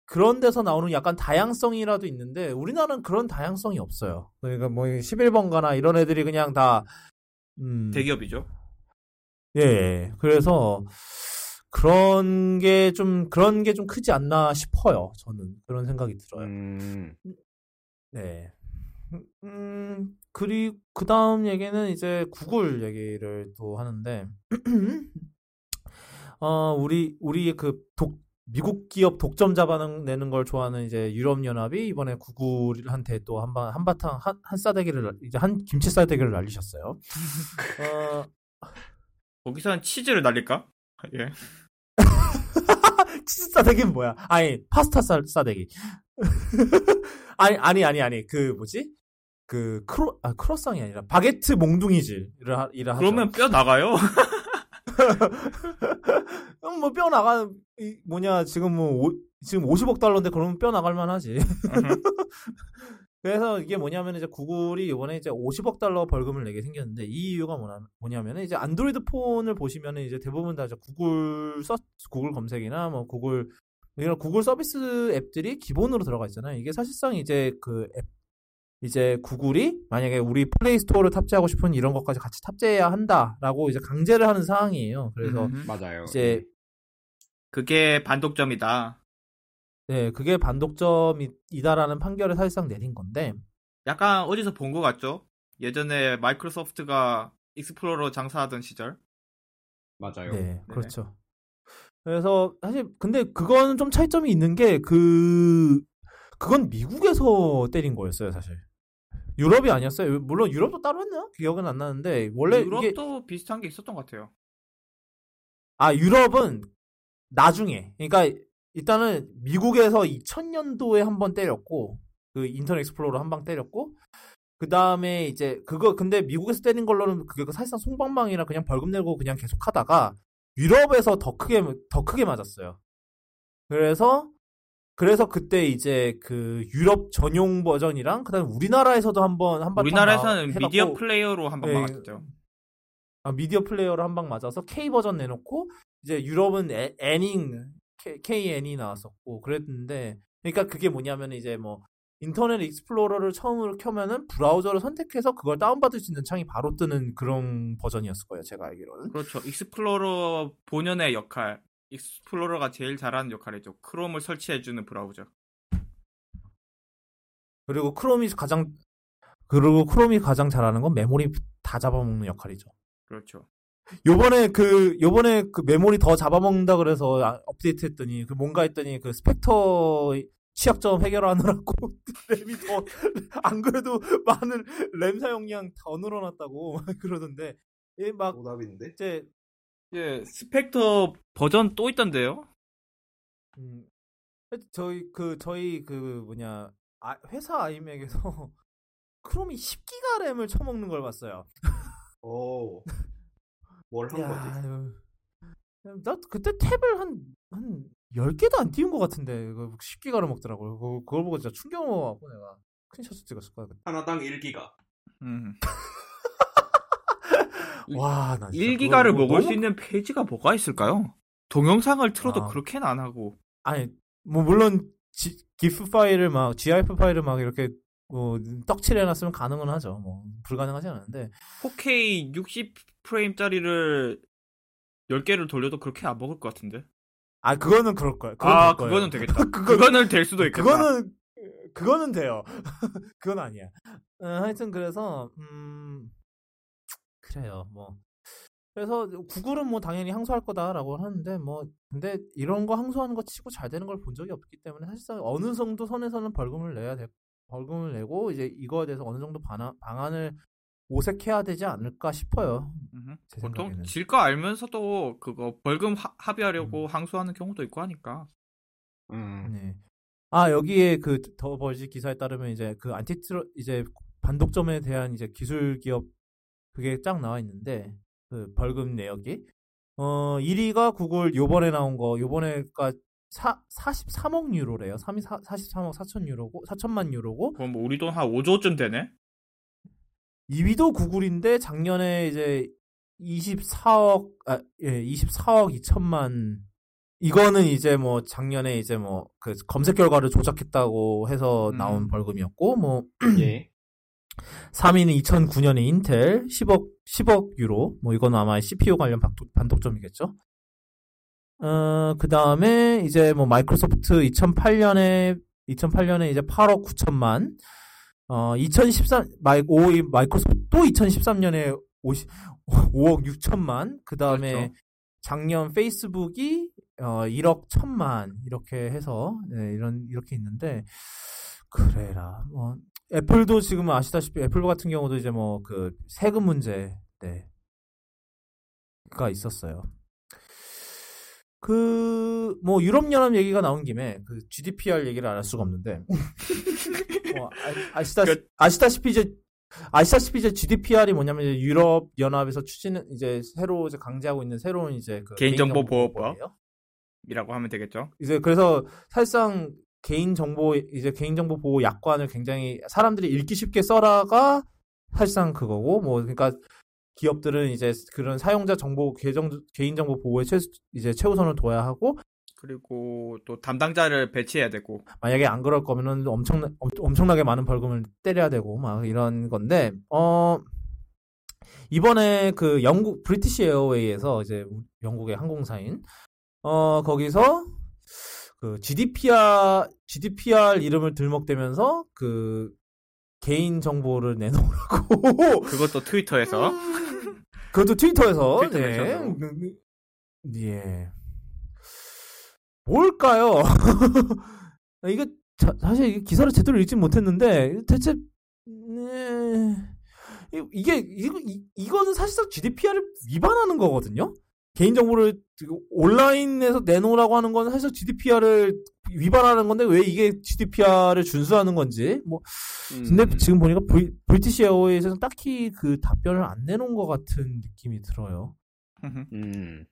그런 데서 나오는 약간 다양성이라도 있는데 우리나라는 그런 다양성이 없어요. 그러니까 뭐 11번가나 이런 애들이 그냥 다 음, 대기업이죠. 예. 그래서 그런 게 좀 그런 게 좀 크지 않나 싶어요. 저는 그런 생각이 들어요. 음, 네. 음, 그리고 그 다음 얘기는 이제 구글 얘기를 또 하는데, 어, 우리, 우리 그 독, 미국 기업 독점 잡아내는 걸 좋아하는 이제 유럽 연합이 이번에 구글한테 또 한바, 한바탕, 한, 한 싸대기를, 날- 이제 한 김치 싸대기를 날리셨어요. 어, 거기서는 치즈를 날릴까? 예. 치즈 싸대기는 뭐야? 아니, 파스타 싸, 싸대기. 아니, 아니, 아니, 아니, 그, 뭐지? 그, 크로, 아, 크로상이 아니라, 바게트 몽둥이질을 하, 일을 하죠. 그러면 뼈 나가요. 음, 뭐, 뼈 나가, 이, 뭐냐, 지금 뭐, 오, 지금 50억 달러인데, 그러면 뼈 나갈 만 하지. 그래서 이게 뭐냐면, 이제 구글이 이번에 이제 50억 달러 벌금을 내게 생겼는데, 이 이유가 뭐냐, 뭐냐면, 이제 안드로이드 폰을 보시면은 이제 대부분 다 이제 구글 서, 구글 검색이나 뭐, 구글, 이런 구글 서비스 앱들이 기본으로 들어가 있잖아요. 이게 사실상 이제 그 앱, 이제 구글이 만약에 우리 플레이 스토어를 탑재하고 싶은 이런 것까지 같이 탑재해야 한다라고 이제 강제를 하는 상황이에요. 그래서 음. 맞아요. 이제 그게 반독점이다. 네, 그게 반독점이다라는 판결을 사실상 내린 건데, 약간 어디서 본 것 같죠? 예전에 마이크로소프트가 익스플로러 장사하던 시절. 맞아요. 네, 그렇죠. 그래서 사실 근데 그거는 좀 차이점이 있는 게 그 그건 미국에서 때린 거였어요, 사실. 유럽이 아니었어요. 물론 유럽도 따로 했나? 기억은 안 나는데 원래 이게 유럽도 비슷한 게 있었던 것 같아요. 아 유럽은 나중에 그러니까 일단은 미국에서 2000년도에 한 번 때렸고 그 인터넷 익스플로러 한 방 때렸고 그 다음에 이제 그거 근데 미국에서 때린 걸로는 그게 사실상 솜방망이라 그냥 벌금 내고 그냥 계속 하다가 유럽에서 더 크게 더 크게 맞았어요. 그래서 그래서 그때 이제 그 유럽 전용 버전이랑 그다음에 우리나라에서도 한번 한번 우리나라에서는 미디어 플레이어로 한번 네. 막았죠. 아, 미디어 플레이어로 한 방 맞아서 K 버전 내놓고 이제 유럽은 N, N인 K, KN이 나왔었고 그랬는데 그러니까 그게 뭐냐면 이제 뭐 인터넷 익스플로러를 처음으로 켜면은 브라우저를 선택해서 그걸 다운받을 수 있는 창이 바로 뜨는 그런 버전이었을 거예요 제가 알기로는 그렇죠. 익스플로러 본연의 역할. 익스플로러가 제일 잘하는 역할이죠. 크롬을 설치해주는 브라우저. 그리고 크롬이 가장 그리고 크롬이 가장 잘하는 건 메모리 다 잡아먹는 역할이죠. 그렇죠. 요번에 그 요번에 그 메모리 더 잡아먹는다 그래서 아, 업데이트 했더니 그 뭔가 했더니 그 스펙터 취약점 해결하느라고 램이 더 안 그래도 많은 램 사용량 더 늘어났다고 그러던데 얘막 오답인데? 이제 예, 스펙터 버전 또 있던데요? 음, 저희 그 저희 그 뭐냐 아, 회사 아이맥에서 크롬이 10기가 램을 쳐먹는 걸 봤어요. 오. 뭘 한 거지? 아유. 나 그때 탭을 한, 한 10개도 안 띄운 것 같은데, 그거 10기가를 먹더라고요. 그거, 그걸 보고 진짜 충격 먹어갖고 내가 스크린샷을 찍었을 거야. 그때. 하나당 1기가. 음. 와, 나 진짜 1기가를 그거 먹을 수 있는 페이지가 뭐가 있을까요? 동영상을 틀어도 아. 그렇게는 안 하고. 아니, 뭐, 물론, 지, 기프 파일을 막, GIF 파일을 막 이렇게, 뭐, 떡칠 해 놨으면 가능은 하죠. 뭐, 불가능하지 않은데. 4K 60 프레임짜리를 10개를 돌려도 그렇게 안 먹을 것 같은데. 아, 그거는 그럴 거야. 그건 아. 그거는 되겠다. 그거- 그거는 될 수도 있겠다. 그거는 그거는 돼요. 그건 아니야. 어, 하여튼 그래서 음 그래요. 뭐 그래서 구글은 뭐 당연히 항소할 거다라고 하는데 뭐 근데 이런 거 항소하는 거 치고 잘 되는 걸 본 적이 없기 때문에 사실상 어느 정도 선에서는 벌금을 내야 돼. 벌금을 내고 이제 이거에 대해서 어느 정도 방안, 방안을 모색해야 되지 않을까 싶어요. 보통. 질 거 알면서도 그거 벌금 하- 합의하려고 음. 항소하는 경우도 있고 하니까. 음. 네. 아 여기에 그더 벌지 기사에 따르면 이제 그 안티트러 이제 반독점에 대한 이제 기술 기업 그게 쫙 나와 있는데 그 벌금 내역이 어 1위가 구글 요번에 나온 거 요번에가 사, 43억 유로래요. 3위 43억 4천 유로고 4천만 유로고 그건 뭐 우리 돈 한 5조쯤 되네? 2위도 구글인데 작년에 이제 24억 아 예, 24억 2천만 이거는 이제 뭐 작년에 이제 뭐 그 검색 결과를 조작했다고 해서 나온 음. 벌금이었고 뭐 예. 3위는 2009년에 인텔 10억 10억 유로. 뭐 이건 아마 CPU 관련 반독, 반독점이겠죠. 어 그 다음에 이제 뭐 마이크로소프트 2008년에 2008년에 이제 8억 9천만. 어 2013 마이 오 마이크로소프트 또 2013년에 50, 5억 6천만. 그 다음에 그렇죠. 작년 페이스북이 어 1억 1천만. 이렇게 해서 네, 이런 이렇게 있는데 그래라. 뭐 애플도 지금 아시다시피 애플 같은 경우도 이제 뭐 그 세금 문제 네. 가 있었어요. 그 뭐 유럽 연합 얘기가 나온 김에 그 GDPR 얘기를 안 할 수가 없는데 뭐 아, 시다 그- 아시다시피 이제 아시다시피 이제 GDPR이 뭐냐면 이제 유럽 연합에서 추진 이제 새로 이제 강제하고 있는 새로운 이제 그 개인정보 보호법? 보호법이에요. 이라고 하면 되겠죠. 이제 그래서 사실상 개인 정보 이제 개인 정보 보호 약관을 굉장히 사람들이 읽기 쉽게 써라가 사실상 그거고 뭐 그러니까 기업들은 이제 그런 사용자 정보 계정 개인 정보 보호에 최 이제 최우선을 둬야 하고 그리고 또 담당자를 배치해야 되고. 만약에 안 그럴 거면은 엄청나 엄- 엄청나게 많은 벌금을 때려야 되고 막 이런 건데 어 이번에 그 영국 브리티시 에어웨이에서 이제 영국의 항공사인 어 거기서 그 GDPR GDPR 이름을 들먹대면서 그 개인 정보를 내놓으라고 그것도 트위터에서 그것도 트위터에서 트위터에서. 네. 예. 뭘까요? 이게 자- 사실 이게 기사를 제대로 읽진 못했는데 대체 네. 이- 이게 이거 이, 이거는 사실상 GDPR을 위반하는 거거든요. 개인 정보를 온라인에서 내놓으라고 하는 건 사실 GDPR을 위반하는 건데 왜 이게 GDPR을 준수하는 건지 뭐 근데 음. 지금 보니까 브리, 브리티시 에어웨이에서는 딱히 그 답변을 안 내놓은 것 같은 느낌이 들어요. 음.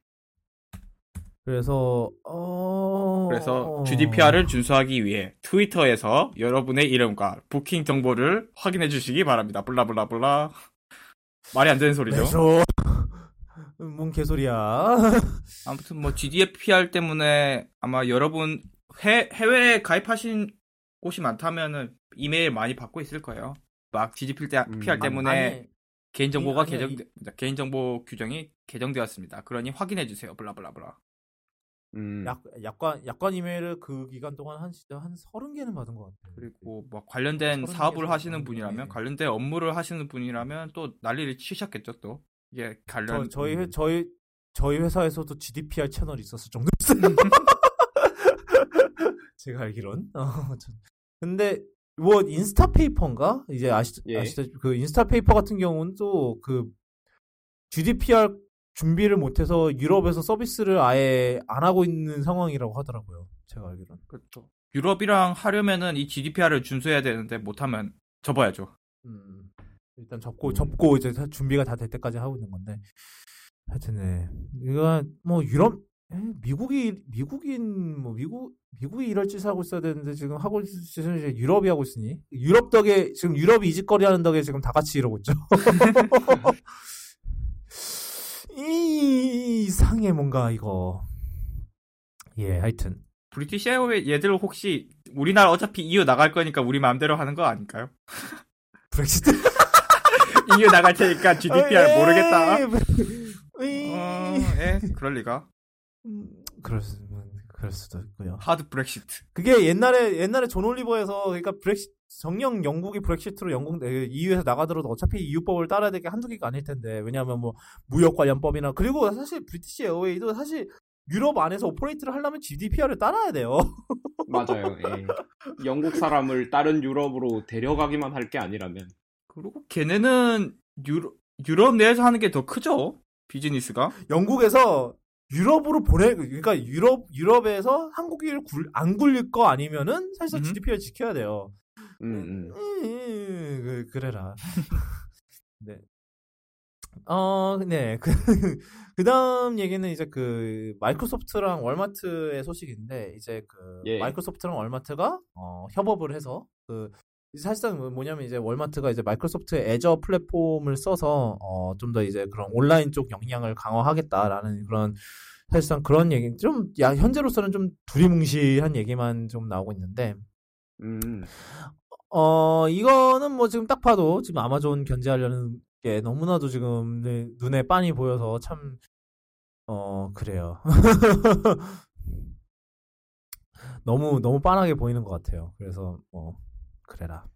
그래서 어 그래서 GDPR을 준수하기 위해 트위터에서 여러분의 이름과 부킹 정보를 확인해 주시기 바랍니다. 블라블라블라. 말이 안 되는 소리죠. 매쇼 뭔 개소리야. 아무튼 뭐 GDPR 때문에 아마 여러분 해, 해외에 가입하신 곳이 많다면은 이메일 많이 받고 있을 거예요. 막 GDPR 때, 음. PR 때문에 아니, 개인정보가 아니, 개정 아니, 개인정보 규정이 개정되었습니다. 그러니 확인해 주세요. 블라블라블라. 음. 약 약관 약관 이메일을 그 기간 동안 한 진짜 한 서른 개는 받은 것 같아요. 그리고 뭐 관련된 사업을 하시는 분이라면. 관련된 업무를 하시는 분이라면 또 난리를 치셨겠죠 또 이게 저, 관련 저희 회, 저희 저희 회사에서도 GDPR 채널이 있었을 정도였어요. 제가 알기론. 어, 전- 근데 뭐 인스타 페이퍼인가 이제 아시 예. 아시다시피 그 인스타 페이퍼 같은 경우는 또 그 GDPR 준비를 못해서 유럽에서 서비스를 아예 안 하고 있는 상황이라고 하더라고요. 제가 알기론. 그렇죠. 유럽이랑 하려면은 이 GDPR을 준수해야 되는데 못하면 접어야죠. 음, 일단 접고 음. 접고 이제 다- 준비가 다 될 때까지 하고 있는 건데 하여튼 네 이거 뭐 유럽 에, 미국이 미국인 뭐 미국 미국이 이런 짓을 하고 있어야 되는데 지금 하고 있는 짓은 이제 유럽이 하고 있으니 유럽 덕에 지금 유럽이 이짓거리 하는 덕에 지금 다 같이 이러고 있죠. 이상해 뭔가 이거 예 하여튼 브리티시 에어웨이 얘들 혹시 우리나라 어차피 EU 나갈 거니까 우리 마음대로 하는 거 아닐까요? 브렉시트 EU 나갈 테니까 GDPR 모르겠다. 어, 예, 그럴 리가. 음, 그럴 수, 음, 그럴 수도 있고요. 하드 브렉시트. 그게 옛날에 옛날에 존 올리버에서 그러니까 브렉시 설령 영국이 브렉시트로 영국 에, EU에서 나가더라도 어차피 EU법을 따라야 될 게 한두 개가 아닐 텐데 왜냐하면 뭐 무역 관련법이나 그리고 사실 브리티시 에어웨이도 사실 유럽 안에서 operate를 하려면 GDPR을 따라야 돼요. 맞아요. 예. 영국 사람을 다른 유럽으로 데려가기만 할 게 아니라면. 그리고 걔네는 유럽, 유럽 내에서 하는 게 더 크죠? 비즈니스가. 영국에서 유럽으로 보내 그러니까 유럽 유럽에서 한국인을 굴, 안 굴릴 거 아니면은 사실상 음. GDPR 지켜야 돼요. 음, 음. 음, 그, 그래라. 네. 어, 네. 그, 그 다음 얘기는 이제 그, 마이크로소프트랑 월마트의 소식인데, 이제 그, 예. 마이크로소프트랑 월마트가, 어, 협업을 해서, 그, 사실상 뭐- 뭐냐면 이제 월마트가 이제 마이크로소프트 애저 플랫폼을 써서, 어, 좀 더 이제 그런 온라인 쪽 역량을 강화하겠다라는 그런, 사실상 그런 얘기, 좀, 야, 현재로서는 좀 두리뭉실한 얘기만 좀 나오고 있는데, 음. 어, 이거는 뭐 지금 딱 봐도 지금 아마존 견제하려는 게 너무나도 지금 네, 눈에 빤히 보여서 참, 어, 그래요. 너무, 너무 빤하게 보이는 것 같아요. 그래서, 뭐, 그래라.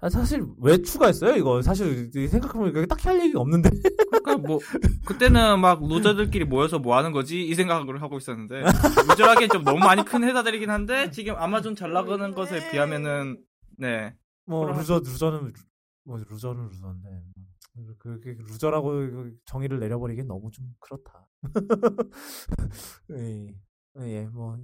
아, 사실 왜 추가했어요? 이거 사실 생각해보니까 딱히 할 얘기가 없는데. 그러니까 뭐, 그때는 막 루저들끼리 모여서 뭐 하는 거지? 이 생각을 하고 있었는데, 루저하기엔 좀 너무 많이 큰 회사들이긴 한데, 지금 아마존 잘 나가는 것에 비하면은, 네. 뭐 그럼- 루저 루저는 루- 뭐 루저는 루저인데 그렇게 루저라고 그 정의를 내려버리기엔 너무 좀 그렇다. 예, 예, 뭐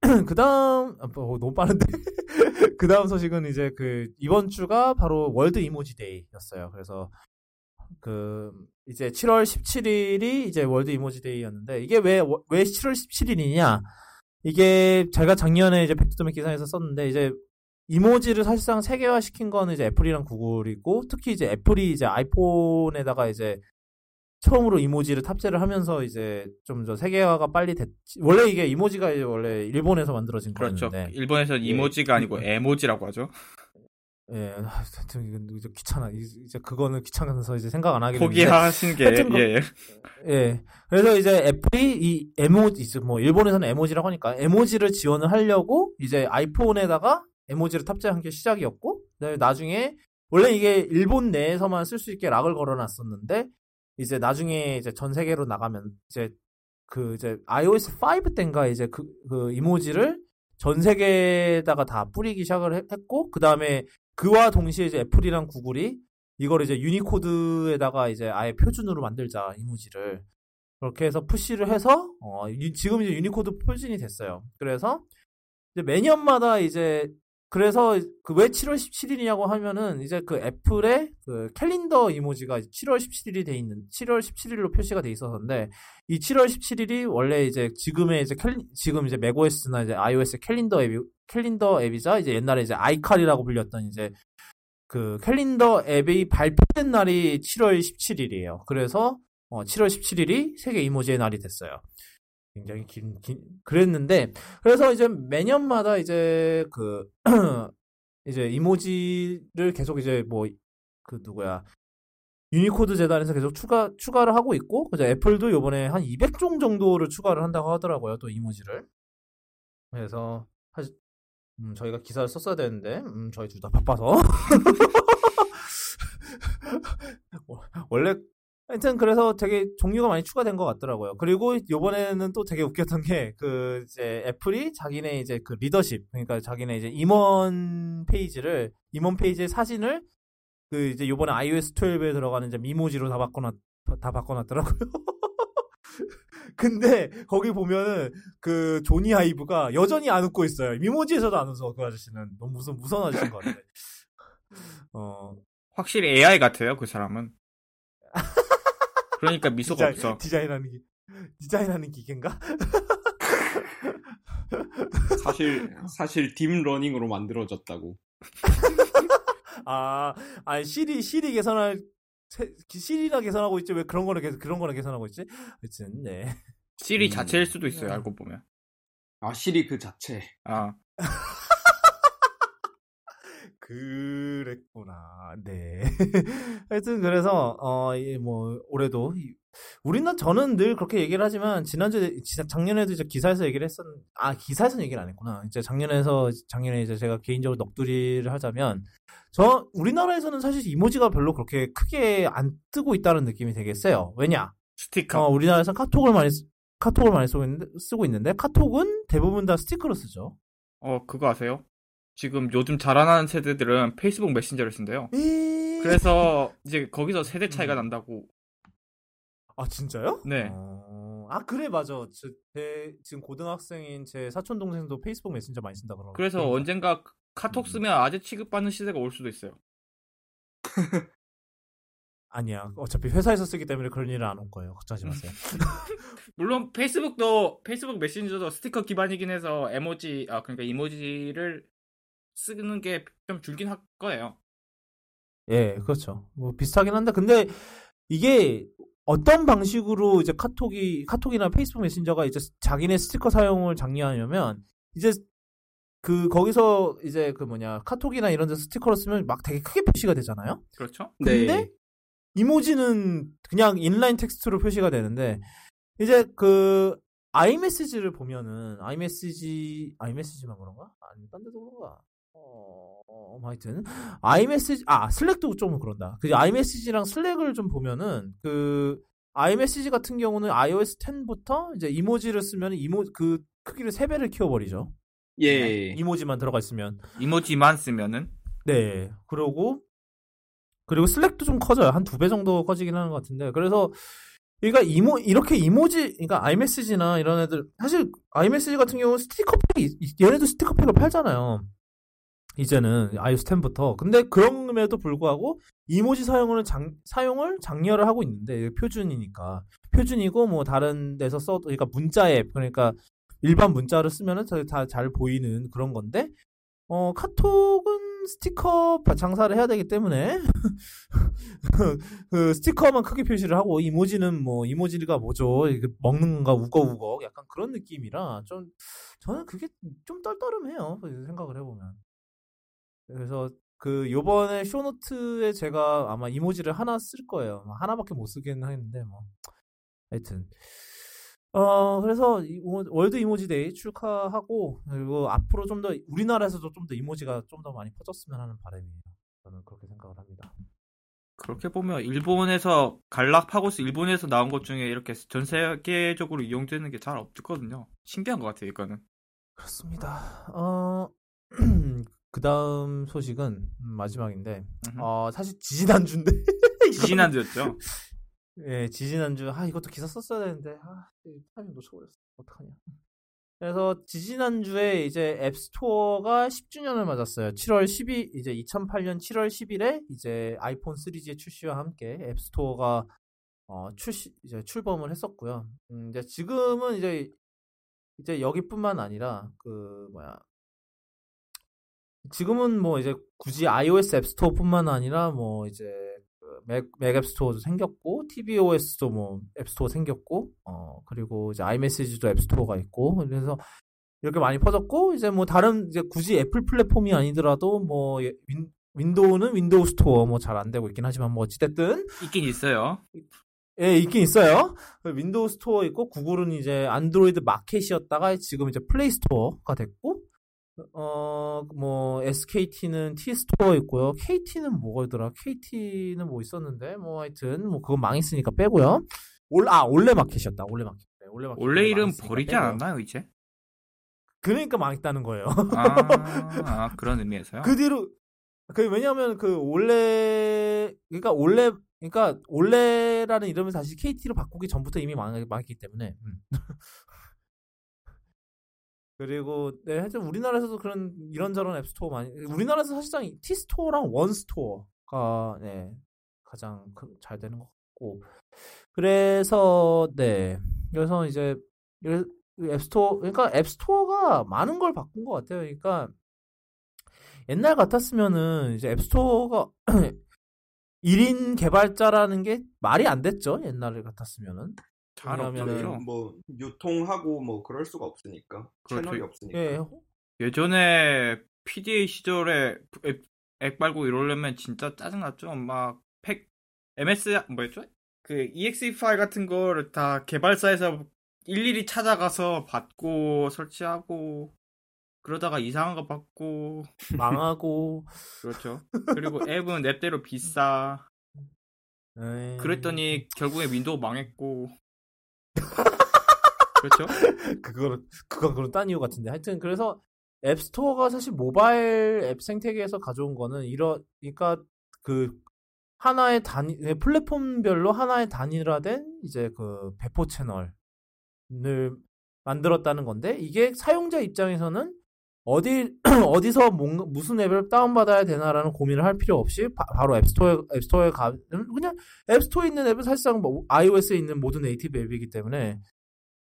그 다음 아, 뭐, 너무 빠른데 그 다음 소식은 이제 그 이번 주가 바로 World Emoji Day였어요. 그래서 그 이제 7월 17일이 이제 World Emoji Day였는데 이게 왜 왜 7월 17일이냐? 이게 제가 작년에 이제 백투더맥 기사에서 썼는데 이제 이모지를 사실상 세계화 시킨 거는 이제 애플이랑 구글이고 특히 이제 애플이 이제 아이폰에다가 이제 처음으로 이모지를 탑재를 하면서 이제 좀 더 세계화가 빨리 됐 원래 이게 이모지가 이제 원래 일본에서 만들어진 그렇죠. 거였는데 일본에서 이모지가 아니고 에모지라고 하죠. 예, 하여튼 이건 이제 귀찮아. 이- 이제 그거는 귀찮아서 이제 생각 안 하게. 포기하신 게 그- 예. 예. 그래서 이제 애플이 이 에모지, 이제 뭐 일본에서는 에모지라고 하니까 에모지를 지원을 하려고 이제 아이폰에다가 에모지를 탑재한 게 시작이었고, 나중에 원래 이게 일본 내에서만 쓸 수 있게 lock을 걸어놨었는데 이제 나중에 이제 전 세계로 나가면 이제 그 이제 iOS 5 때인가 이제 그, 그 이모지를 전 세계에다가 다 뿌리기 시작을 했- 했고 그 다음에 그와 동시에 이제 애플이랑 구글이 이걸 이제 유니코드에다가 이제 아예 표준으로 만들자 이모지를 그렇게 해서 push를 해서 어, 유- 지금 이제 유니코드 표준이 됐어요. 그래서 이제 매년마다 이제 그래서 그 왜 7월 17일이냐고 하면은 이제 그 애플의 그 캘린더 이모지가 7월 17일이 돼 있는 7월 17일로 표시가 돼 있었는데 이 7월 17일이 원래 이제 지금의 이제 캘 지금 이제 맥OS나 이제 iOS 캘린더 앱이 캘린더 앱이자 이제 옛날에 이제 아이칼이라고 불렸던 이제 그 캘린더 앱이 발표된 날이 7월 17일이에요. 그래서 어, 7월 17일이 세계 이모지의 날이 됐어요. 굉장히 긴, 긴, 그랬는데, 그래서 이제 매년마다 이제 그, 이제 이모지를 계속 이제 뭐, 그 누구야, 유니코드 재단에서 계속 추가, 추가를 하고 있고, 그죠. 애플도 요번에 한 200종 정도를 추가를 한다고 하더라고요, 또 이모지를. 그래서, 사실, 음, 저희가 기사를 썼어야 되는데, 음, 저희 둘 다 바빠서. 원래 하여튼 그래서 되게 종류가 많이 추가된 것 같더라고요. 그리고 요번에는 또 되게 웃겼던 게 그 이제 애플이 자기네 이제 그 리더십 그러니까 자기네 이제 임원 페이지를 임원 페이지의 사진을 그 이제 요번에 iOS 12에 들어가는 이제 미모지로 다 바꿔놨 다 바꿔놨더라고요. 근데 거기 보면은 그 조니 하이브가 여전히 안 웃고 있어요. 미모지에서도 안 웃어 그 아저씨는 너무 무슨 무서운 아저씨인 것 같아. 어 확실히 AI 같아요, 그 사람은. 그러니까 미소가 디자인, 없어. 디자인하는 기 디자인하는 기계인가? 사실 사실 딥러닝으로 만들어졌다고. 아, 아니 시리 시리 개선할 세- 시리나 개선하고 있지 왜 그런 거를 개- 그런 거를 개선하고 있지? 하여튼 네. 시리 음. 자체일 수도 있어요, 네. 알고 보면. 아 시리 그 자체. 아, 그랬구나. 네. 하여튼 그래서 어뭐 올해도 이- 우리는 저는 늘 그렇게 얘기를 하지만 지난주에 지- 작년에도 이제 기사에서 얘기를 했었 아 기사에서는 얘기를 안 했구나. 이제 작년에서 작년에 이제 제가 개인적으로 넋두리를 하자면 저 우리나라에서는 사실 이모지가 별로 그렇게 크게 안 뜨고 있다는 느낌이 되게 세요. 왜냐? 스티커. 어, 우리나라에서 카톡을 많이 쓰- 카톡을 많이 쓰고 있는데, 쓰고 있는데 카톡은 대부분 다 스티커로 쓰죠. 어, 그거 아세요? 지금 요즘 자라나는 세대들은 페이스북 메신저를 쓴대요. 그래서 이제 거기서 세대 차이가 음. 난다고. 아 진짜요? 네. 어, 아 그래 맞아. 저, 제, 지금 고등학생인 제 사촌 동생도 페이스북 메신저 많이 쓴다 그러고. 그래서 언젠가 카톡 음. 쓰면 아재 취급받는 시대가 올 수도 있어요. 아니야. 어차피 회사에서 쓰기 때문에 그런 일은 안 올 거예요. 걱정하지 마세요. 물론 페이스북도 페이스북 메신저도 스티커 기반이긴 해서 에모지 아 그러니까 이모지를 쓰는 게 좀 줄긴 할 거예요. 예, 그렇죠. 뭐 비슷하긴 한데 근데 이게 어떤 방식으로 이제 카톡이 카톡이나 페이스북 메신저가 이제 자기네 스티커 사용을 장려하냐면 이제 그 거기서 이제 그 뭐냐 카톡이나 이런 데 스티커를 쓰면 막 되게 크게 표시가 되잖아요. 그렇죠? 근데 네. 이모지는 그냥 inline 텍스트로 표시가 되는데 이제 그 iMessage를 보면은 iMessage iMessage만 그런가? 아니 딴 데도 그런가? 어, 어, 하여튼 iMessage 아 Slack도 좀 그런다. 그 iMessage랑 Slack을 좀 보면은 그 iMessage 같은 경우는 iOS 10부터 이제 이모지를 쓰면 이모 그 크기를 3 배를 키워버리죠. 예. 이모지만 들어가 있으면 이모지만 쓰면은 네. 그러고 그리고 Slack도 좀 커져요. 한 두 배 정도 커지긴 하는 것 같은데. 그래서 그러니까 이모 이렇게 이모지 그러니까 iMessage나 이런 애들 사실 iMessage 같은 경우 는 스티커팩이 있- 얘네도 스티커팩을 팔잖아요. 이제는 10부터. 근데 그럼에도 불구하고 이모지 사용을 장, 사용을 장려를 하고 있는데 표준이니까 표준이고 뭐 다른 데서 써도 그러니까 문자 앱 그러니까 일반 문자를 쓰면은 다 잘 보이는 그런 건데 어, 카톡은 스티커 장사를 해야 되기 때문에 그 스티커만 크게 표시를 하고 이모지는 뭐 이모지가 뭐죠? 먹는 건가 우거우거 약간 그런 느낌이라 좀 저는 그게 좀 떨떠름해요. 생각을 해보면. 그래서 그 요번에 show note에 제가 아마 이모지를 하나 쓸 거예요. 아마 하나밖에 못 쓰긴 하겠는데 뭐 하여튼 어 그래서 World Emoji Day 축하하고 그리고 앞으로 좀 더 우리나라에서도 좀 더 이모지가 좀 더 많이 퍼졌으면 하는 바람이에요. 저는 그렇게 생각을 합니다. 그렇게 보면 일본에서 갈라파고스 일본에서 나온 것 중에 이렇게 전 세계적으로 이용되는 게 잘 없거든요. 신기한 것 같아요, 이거는. 그렇습니다. 어, 그 다음 소식은 음, 마지막인데. 어, 사실 지지난주인데. 지난주였죠. 예, 지지난주. 아, 이것도 기사 썼어야 되는데, 아, 이 타이밍 놓쳐버렸어. 어떡하냐. 그래서 지지난주에 이제 앱스토어가 10주년을 맞았어요. 7월 12, 이제 2008년 7월 10일에 이제 아이폰 3G의 출시와 함께 앱스토어가 어, 출시, 이제 출범을 했었고요. 음, 이제 지금은 이제, 이제 여기뿐만 아니라, 그, 뭐야. 지금은 뭐 이제 굳이 iOS 앱스토어뿐만 아니라 뭐 이제 그 맥, 맥 앱스토어도 생겼고, tvOS도 뭐 앱스토어 생겼고, 어, 그리고 이제 iMessage도 앱스토어가 있고, 그래서 이렇게 많이 퍼졌고, 이제 뭐 다른, 이제 굳이 애플 플랫폼이 아니더라도 뭐 예, 윈, 윈도우는 윈도우 스토어 뭐 잘 안 되고 있긴 하지만 뭐 어찌됐든, 있긴 있어요. 예, 있긴 있어요. 윈도우 스토어 있고, 구글은 이제 안드로이드 마켓이었다가 지금 이제 플레이 스토어가 됐고, 어, 뭐, SKT는 T 스토어 있고요. KT는 뭐더라? KT는 뭐 있었는데, 뭐 하여튼, 뭐 그건 망했으니까 빼고요. 올, 아, 올레 마켓이었다. 올레 마켓. 네, 올레 마켓. 원래 이름 버리지 빼고요. 않았나요, 이제? 그러니까 망했다는 거예요. 아, 아, 그런 의미에서요? 그 뒤로 그 왜냐하면 그 올레 그러니까 올레 그러니까 올레라는 이름을 다시 KT로 바꾸기 전부터 이미 망, 망했기 때문에 음. 그리고 네 하여튼 우리나라에서도 그런 이런저런 앱스토어 많이 우리나라에서 사실상 T 스토어랑 원 스토어가 네 가장 그- 잘 되는 것 같고 그래서 네 그래서 이제 앱스토어 그러니까 앱스토어가 많은 걸 바꾼 것 같아요 그러니까 옛날 같았으면은 이제 앱스토어가 1인 개발자라는 게 말이 안 됐죠. 옛날 같았으면은. 잘 없죠. 뭐 유통하고 뭐 그럴 수가 없으니까 그렇죠. 채널이 없으니까 예. 예전에 PDA 시절에 앱, 앱 말고 이러려면 진짜 짜증났죠. 막 팩, MS, 뭐였죠? 그 EXE 파일 같은 거를 다 개발사에서 일일이 찾아가서 받고 설치하고 그러다가 이상한 거 받고 망하고 그렇죠. 그리고 앱은 앱대로 비싸. 예. 그랬더니 결국에 윈도우 망했고. 그렇죠? 그거는 그건 그런 딴 이유 같은데. 하여튼 그래서 앱스토어가 사실 모바일 앱 생태계에서 가져온 거는 이러 그러니까 그 하나의 단위 네, 플랫폼별로 하나의 단일화된 이제 그 배포 채널을 만들었다는 건데 이게 사용자 입장에서는 어디 어디서 뭔가 무슨 앱을 다운 받아야 되나라는 고민을 할 필요 없이 바, 로 앱스토어에 앱스토어에 가 그냥 앱스토어에 있는 앱은 사실상 뭐 iOS에 있는 모든 native 앱이기 때문에.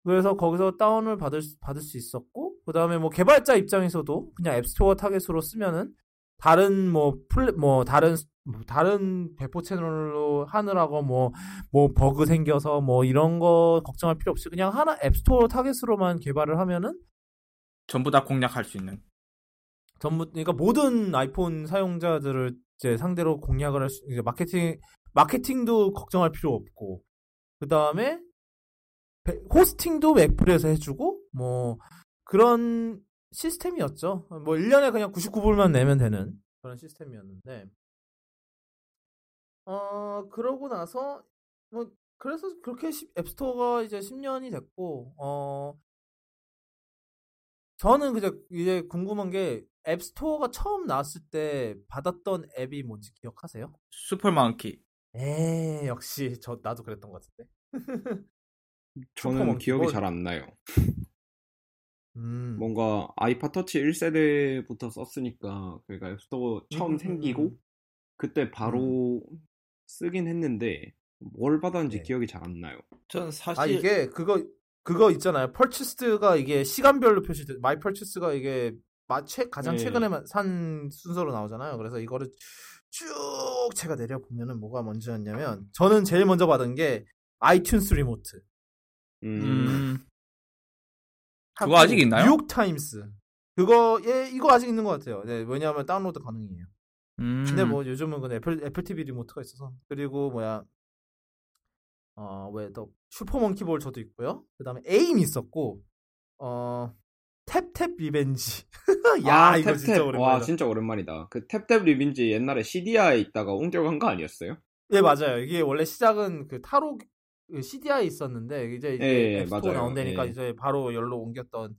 그래서 거기서 다운을 받을 수- 받을 수 있었고 그다음에 뭐 개발자 입장에서도 그냥 앱스토어 타겟으로 쓰면은 다른 뭐 플랫 뭐 다른 뭐 다른 배포 채널로 하느라고 뭐뭐 버그 생겨서 뭐 이런 거 걱정할 필요 없이 그냥 하나 앱스토어 타겟으로만 개발을 하면은 전부 다 공략할 수 있는. 전부 그러니까 모든 아이폰 사용자들을 이제 상대로 공략을 할 수, 이제 마케팅 마케팅도 걱정할 필요 없고 그 다음에 호스팅도 맥플에서 해주고 뭐 그런 시스템이었죠. 뭐 1년에 그냥 99불만 내면 되는 그런 시스템이었는데 어 그러고 나서 뭐 그래서 그렇게 시- 앱스토어가 이제 10년이 됐고 어 저는 그저 이제 궁금한 게 앱스토어가 처음 나왔을 때 받았던 앱이 뭔지 기억하세요? 슈퍼망키. 에 역시 저 나도 그랬던 것 같은데. 저는. 기억이 뭐- 잘안 나요. 음. 뭔가 아이팟 터치 1세대부터 썼으니까 그러니까 앱스토어 처음 음, 음, 생기고 음. 그때 바로 쓰긴 했는데 뭘 받았는지 네. 기억이 잘 안 나요. 전 사실 아 이게 그거 그거 있잖아요. Purchases가 이게 시간별로 표시돼. My Purchases가 이게 마, 최, 가장 네. 최근에 만- 산 순서로 나오잖아요. 그래서 이거를 쭉 제가 내려 보면은 뭐가 먼저였냐면 저는 제일 먼저 받은 게 iTunes Remote. 음, 그거 아직 있나요? 뉴욕 타임스. 그거 예 이거 아직 있는 것 같아요. 네, 왜냐하면 다운로드 가능해요. 음. 근데 뭐 요즘은 그 애플 애플 TV 리모트가 있어서 그리고 뭐야 어 Weather Super Monkey Ball 저도 있고요. 그다음에 AIM 있었고 어 Tap Tap Revenge. 야 아, 이거 Tap Tap. 진짜 오랜만이다. 와, 진짜 오랜만이다. 그 Tap Tap Revenge 옛날에 Cydia에 있다가 옮겨간 거 아니었어요? 예 맞아요. 이게 원래 시작은 그 탈옥 그 Cydia 있었는데 이제 이제 예, 예, 앱스토어. 나온다니까 예. 이제 바로 열로 옮겼던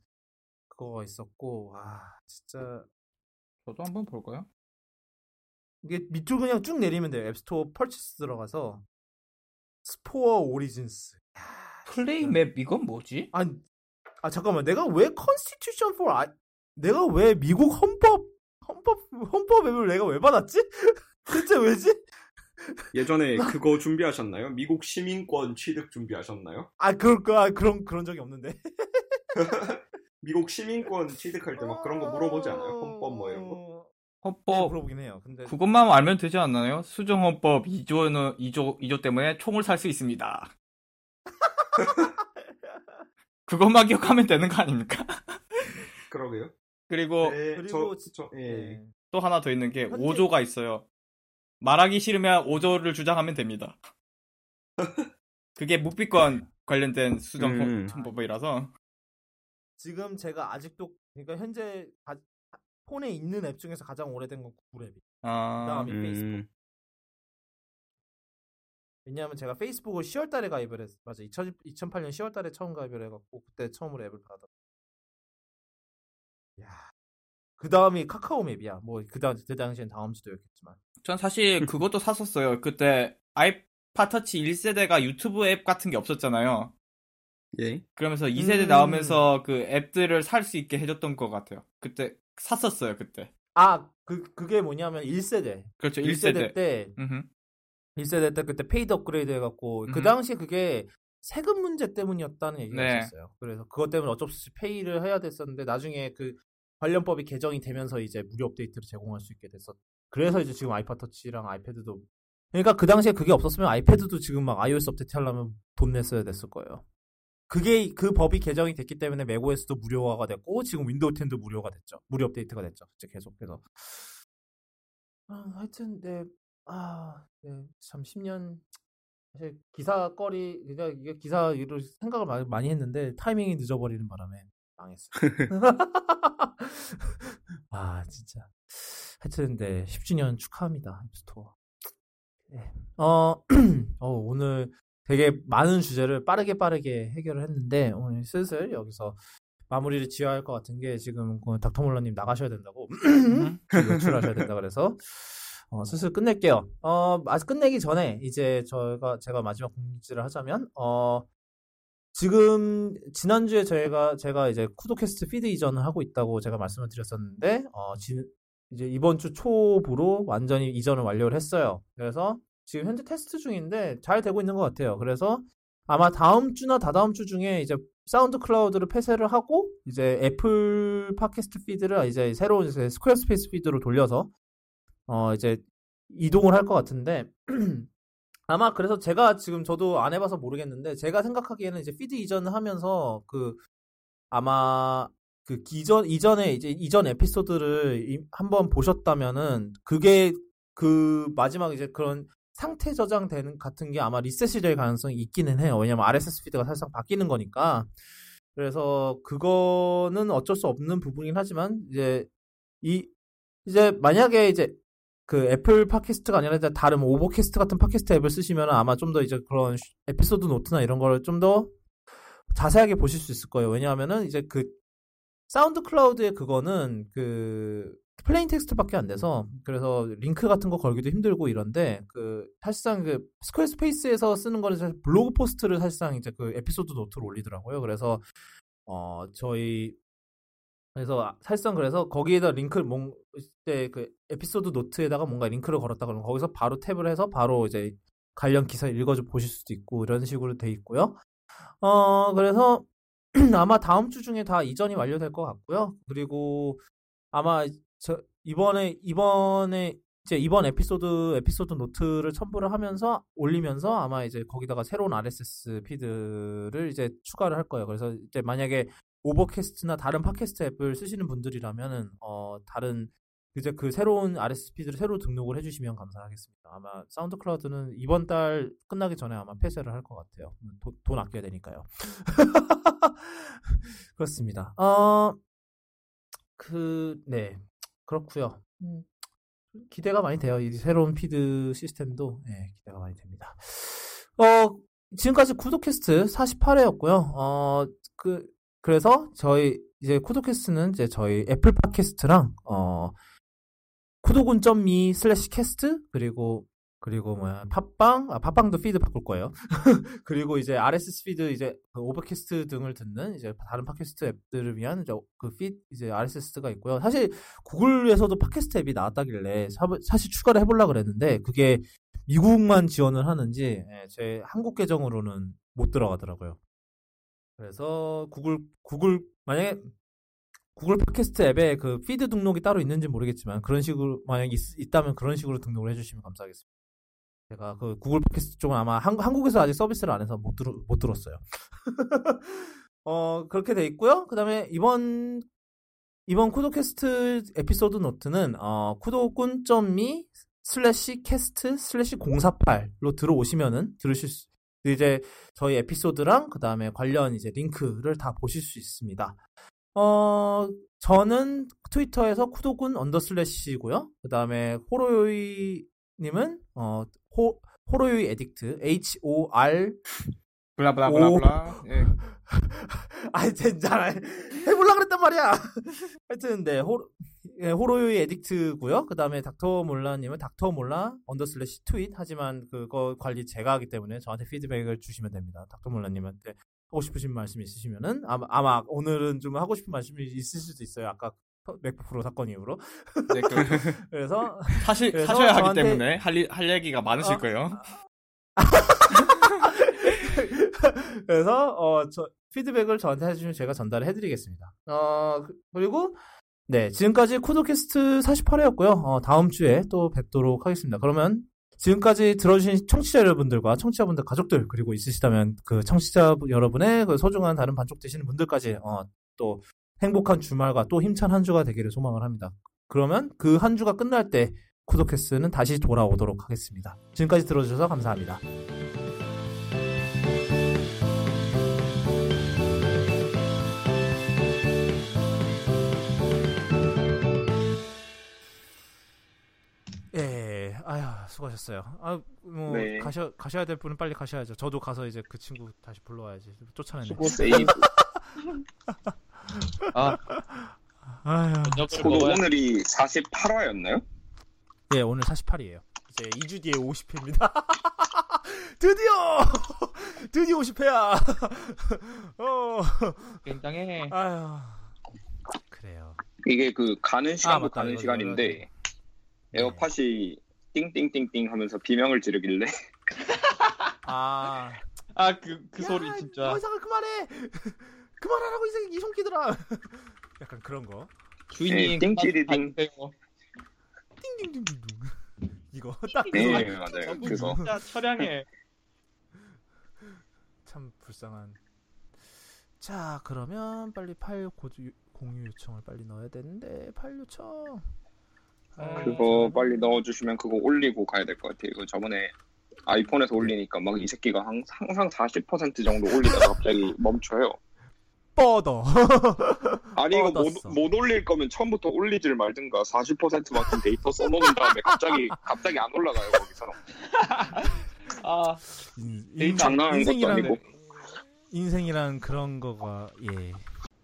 그거가 있었고 아 진짜 저도 한번 볼까요? 이게 밑으로 그냥 쭉 내리면 돼요. 앱스토어 Purchases 들어가서 Spore Origins. Play Map 이건 뭐지? 아, 아 잠깐만 내가 왜 Constitution 4 아, 내가 왜 미국 헌법 헌법 헌법 앱을 내가 왜 받았지? 대체 왜지? 예전에 그거 준비하셨나요? 미국 시민권 취득 준비하셨나요? 아 그럴 거 아, 그런 그런 적이 없는데. 미국 시민권 취득할 때 막 그런 거 물어보지 않아요? 헌법 뭐 이런 거? 네, 헌법 물어보긴 해요. 근데 그것만 알면 되지 않나요? 수정 헌법 2조는 2조 2조 때문에 총을 살 수 있습니다. 그것만 기억하면 되는 거 아닙니까? 그러게요. 그리고 네, 그리고 저, 저, 예. 네. 또 하나 더 있는 게 현재- 5조가 있어요. 말하기 싫으면 5조를 주장하면 됩니다. 그게 묵비권 관련된 수정 음. 헌법이라서 지금 제가 아직도 그러니까 현재 가- 폰에 있는 앱 중에서 가장 오래된 건 구글 앱이. 아, 그다음이 음, 페이스북. 왜냐하면 제가 페이스북을 10월달에 가입을 했. 맞아. 2000, 2008년 10월달에 처음 가입을 해갖고 그때 처음으로 앱을 받아. 야. 그 다음이 카카오 맵이야. 뭐 그다음 그 당시엔 다음 주도였겠지만. 전 사실 그것도 샀었어요. 그때 아이팟 터치 1세대가 유튜브 앱 같은 게 없었잖아요. 예. 그러면서 2세대 음. 나오면서 그 앱들을 살 수 있게 해줬던 것 같아요. 그때 샀었어요, 그때. 아, 그 그게 뭐냐면 1세대. 그렇죠, 1세대, 1세대. 때 음흠. 1세대 때 그때 paid upgrade 해 갖고 그 음. 당시에 그게 세금 문제 때문이었다는 얘기가 네. 있었어요. 그래서 그것 때문에 어쩔 수 없이 pay를 해야 됐었는데 나중에 그 관련법이 개정이 되면서 이제 무료 업데이트를 제공할 수 있게 됐었. 그래서 이제 지금 아이팟 터치랑 아이패드도 그러니까 그 당시에 그게 없었으면 아이패드도 지금 막 iOS 업데이트 하려면 돈 냈어야 됐을 거예요. 그게 그 법이 개정이 됐기 때문에 맥OS도 무료화가 됐고 지금 윈도우 10도 무료가 됐죠. 무료 업데이트가 됐죠. 이제 계속해서. 아, 하여튼 네. 아, 네. 참 10년 사실 기사거리 그러니까 이게 기사 일을 생각을 많이, 많이 했는데 타이밍이 늦어버리는 바람에 망했어요. 아, 진짜. 하여튼 네. 10주년 축하합니다. 앱스토어. 네. 어, 어, 오늘 되게 많은 주제를 빠르게 빠르게 해결을 했는데 오늘 슬슬 여기서 마무리를 지어야 할 것 같은 게 지금 그 닥터 몰러님 나가셔야 된다고 연출하셔야 된다 그래서 어, 슬슬 끝낼게요. 어, 아직 끝내기 전에 이제 저희가 제가 마지막 공지를 하자면 어 지금 지난주에 저희가 제가 이제 쿠도캐스트 피드 이전을 하고 있다고 제가 말씀을 드렸었는데 어 지, 이제 이번 주 초부로 완전히 이전을 완료를 했어요. 그래서 지금 현재 테스트 중인데 잘 되고 있는 것 같아요. 그래서 아마 다음 주나 다다음 주 중에 이제 SoundCloud를 폐쇄를 하고 이제 애플 팟캐스트 feed를 이제 새로운 이제 Squarespace feed로 돌려서 어 이제 이동을 할 것 같은데 아마 그래서 제가 지금 저도 안 해봐서 모르겠는데 제가 생각하기에는 이제 feed 이전을 하면서 그 아마 그 이전 이전에 이제 이전 에피소드를 이- 한번 보셨다면은 그게 그 마지막 이제 그런 상태 저장되는 같은 게 아마 리셋이 될 가능성이 있기는 해요. 왜냐면 RSS feed가 사실상 바뀌는 거니까. 그래서 그거는 어쩔 수 없는 부분이긴 하지만 이제 이 이제 만약에 이제 그 애플 팟캐스트가 아니라 이제 다른 뭐 Overcast 같은 팟캐스트 앱을 쓰시면 아마 좀 더 이제 그런 쉬- 에피소드 노트나 이런 거를 좀 더 자세하게 보실 수 있을 거예요. 왜냐하면은 이제 그 SoundCloud의 그거는 그 plain text밖에 안 돼서 그래서 링크 같은 거 걸기도 힘들고 이런데 그 사실상 그 Squarespace에서 쓰는 거는 사실 블로그 post를 사실상 이제 그 에피소드 노트로 올리더라고요. 그래서 어 저희 그래서 사실상 그래서 거기에다 링크를 뭔 이때 그 에피소드 노트에다가 뭔가 링크를 걸었다 그러면 거기서 바로 tap을 해서 바로 이제 관련 기사 읽어줘 보실 수도 있고 이런 식으로 돼 있고요. 어 그래서 아마 다음 주 중에 다 이전이 완료될 것 같고요. 그리고 아마 저 이번에 이번에 이제 이번 에피소드 에피소드 노트를 첨부를 하면서 올리면서 아마 이제 거기다가 새로운 RSS feed를 이제 추가를 할 거예요. 그래서 이제 만약에 Overcast나 다른 팟캐스트 앱을 쓰시는 분들이라면은 어 다른 이제 그 새로운 RSS feed를 새로 등록을 해주시면 감사하겠습니다. 아마 SoundCloud는 이번 달 끝나기 전에 아마 폐쇄를 할 것 같아요. 돈, 돈 아껴야 되니까요. 그렇습니다. 어, 그, 네. 그렇고요 음, 기대가 많이 돼요. 이 새로운 feed 시스템도, 네, 기대가 많이 됩니다. 어, 지금까지 쿠도캐스트 48회였고요. 어, 그, 그래서 저희, 이제 쿠도캐스트는 이제 저희 애플 팟캐스트랑, 어, 쿠도군.me slash cast, 그리고 그리고 뭐야 팟빵 아 팟빵도 feed 바꿀 거예요. 그리고 이제 RSS feed 이제 그 Overcast 등을 듣는 이제 다른 팟캐스트 앱들을 위한 이제 그 RSS가 있고요. 사실 구글에서도 팟캐스트 앱이 나왔다길래 사, 실 추가를 해보려 그랬는데 그게 미국만 지원을 하는지 예, 제 한국 계정으로는 못 들어가더라고요. 그래서 구글 구글 만약에 구글 팟캐스트 앱에 그 feed 등록이 따로 있는지 모르겠지만 그런 식으로 만약 있, 다면 그런 식으로 등록을 해주시면 감사하겠습니다. 제가 그 구글 팟캐스트 쪽은 아마 한, 국에서 아직 서비스를 안 해서 못, 들, 못 들었어요. 어, 그렇게 돼 있고요. 그 다음에 이번, 이번 쿠도캐스트 에피소드 노트는, 어, 쿠도군.me slash cast slash 048로 들어오시면은 들으실 수, 이제 저희 에피소드랑 그 다음에 관련 이제 링크를 다 보실 수 있습니다. 어, 저는 트위터에서 쿠도군 underslash고요. 그 다음에 호로요이 님은 어 호, 호로요이 addict H O R blah blah blah blah. 예. 아이 진짜 해볼라 그랬단 말이야. 하여튼 네 호, 예, 호로요이 addict고요. 그 다음에 닥터 몰라님은 닥터 몰라 underslash 트윗 하지만 그거 관리 제가 하기 때문에 저한테 피드백을 주시면 됩니다. 닥터 몰라님한테 하고 싶으신 말씀 있으시면은 아마, 아마 오늘은 좀 하고 싶은 말씀이 있을 수도 있어요. 아까 맥북 프로 사건 이후로. 네, 그, 래서 사실 그래서 사셔야 하기 때문에 할, 할 얘기가 많으실 어? 거예요. 그래서 어, 저 피드백을 저한테 해주시면 제가 전달을 해드리겠습니다. 어 그, 그리고 네 지금까지 코드캐스트 48회였고요. 어, 다음 주에 또 뵙도록 하겠습니다. 그러면 지금까지 들어주신 청취자 여러분들과 청취자분들 가족들 그리고 있으시다면 그 청취자 여러분의 그 소중한 다른 반쪽 되시는 분들까지 어, 또 행복한 주말과 또 힘찬 한 주가 되기를 소망을 합니다. 그러면 그 한 주가 끝날 때 쿠도캐스트는 다시 돌아오도록 하겠습니다. 지금까지 들어주셔서 감사합니다. 예, 아휴 수고하셨어요. 아, 뭐 네. 가셔 가셔야 될 분은 빨리 가셔야죠. 저도 가서 이제 그 친구 다시 불러와야지. 쫓아내네. 수고 세이브. 아. 아휴. 저도 오늘이 48화였나요? 예, 오늘 48이에요. 이제 2주 뒤에 50회입니다. 드디어! 드디어 50회야! 어. 굉장해. 아휴. 그래요. 이게 그 가는 시간도 아, 맞다, 가는 시간인데, 네. 에어팟이 띵띵띵띵 하면서 비명을 지르길래. 아. 아, 그, 그 야, 소리 진짜. 더 이상은 그만해! 그만하라고 이, 이 손기들아. 약간 그런 거. 주인이 띵찌리딩. 띵띵띵띵. 이거 딱 네, 그 맞아요. 그거. 진짜 처량해. 참 불쌍한. 자, 그러면 빨리 파일 고주 공유 요청을 빨리 넣어야 되는데 파일 요청. 그거 빨리 넣어주시면 그거 올리고 가야 될 것 같아요. 이거 저번에 아이폰에서 올리니까 막 이 새끼가 항상 40% 정도 올리다가 갑자기 멈춰요. 뻗어. 아니 이거 못, 못 올릴 거면 처음부터 올리질 말든가 40%만큼 데이터 써놓은 다음에 갑자기 갑자기 안 올라가요 거기서. 아 인, 장난하는 것도 아니고. 인생이란 그런 거가 예.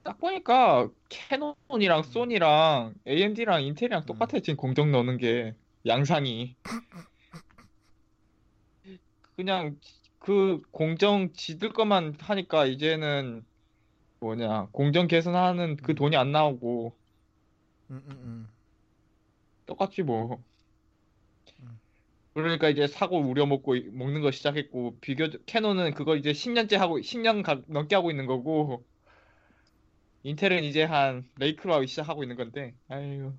딱 보니까 캐논이랑 소니랑 AMD랑 인텔이랑 똑같아 지금 공정 넣는 게 양상이. 그냥 그 공정 지들 것만 하니까 이제는 뭐냐 공정 개선하는 그 음. 돈이 안 나오고 음, 음, 음. 똑같지 뭐. 음. 그러니까 이제 사고 우려먹고 먹는 거 시작했고 비교 캐논은 그거 이제 10년째 하고 10년 가, 넘게 하고 있는 거고 인텔은 이제 한 Lake로 하기 시작하고 있는 건데 아유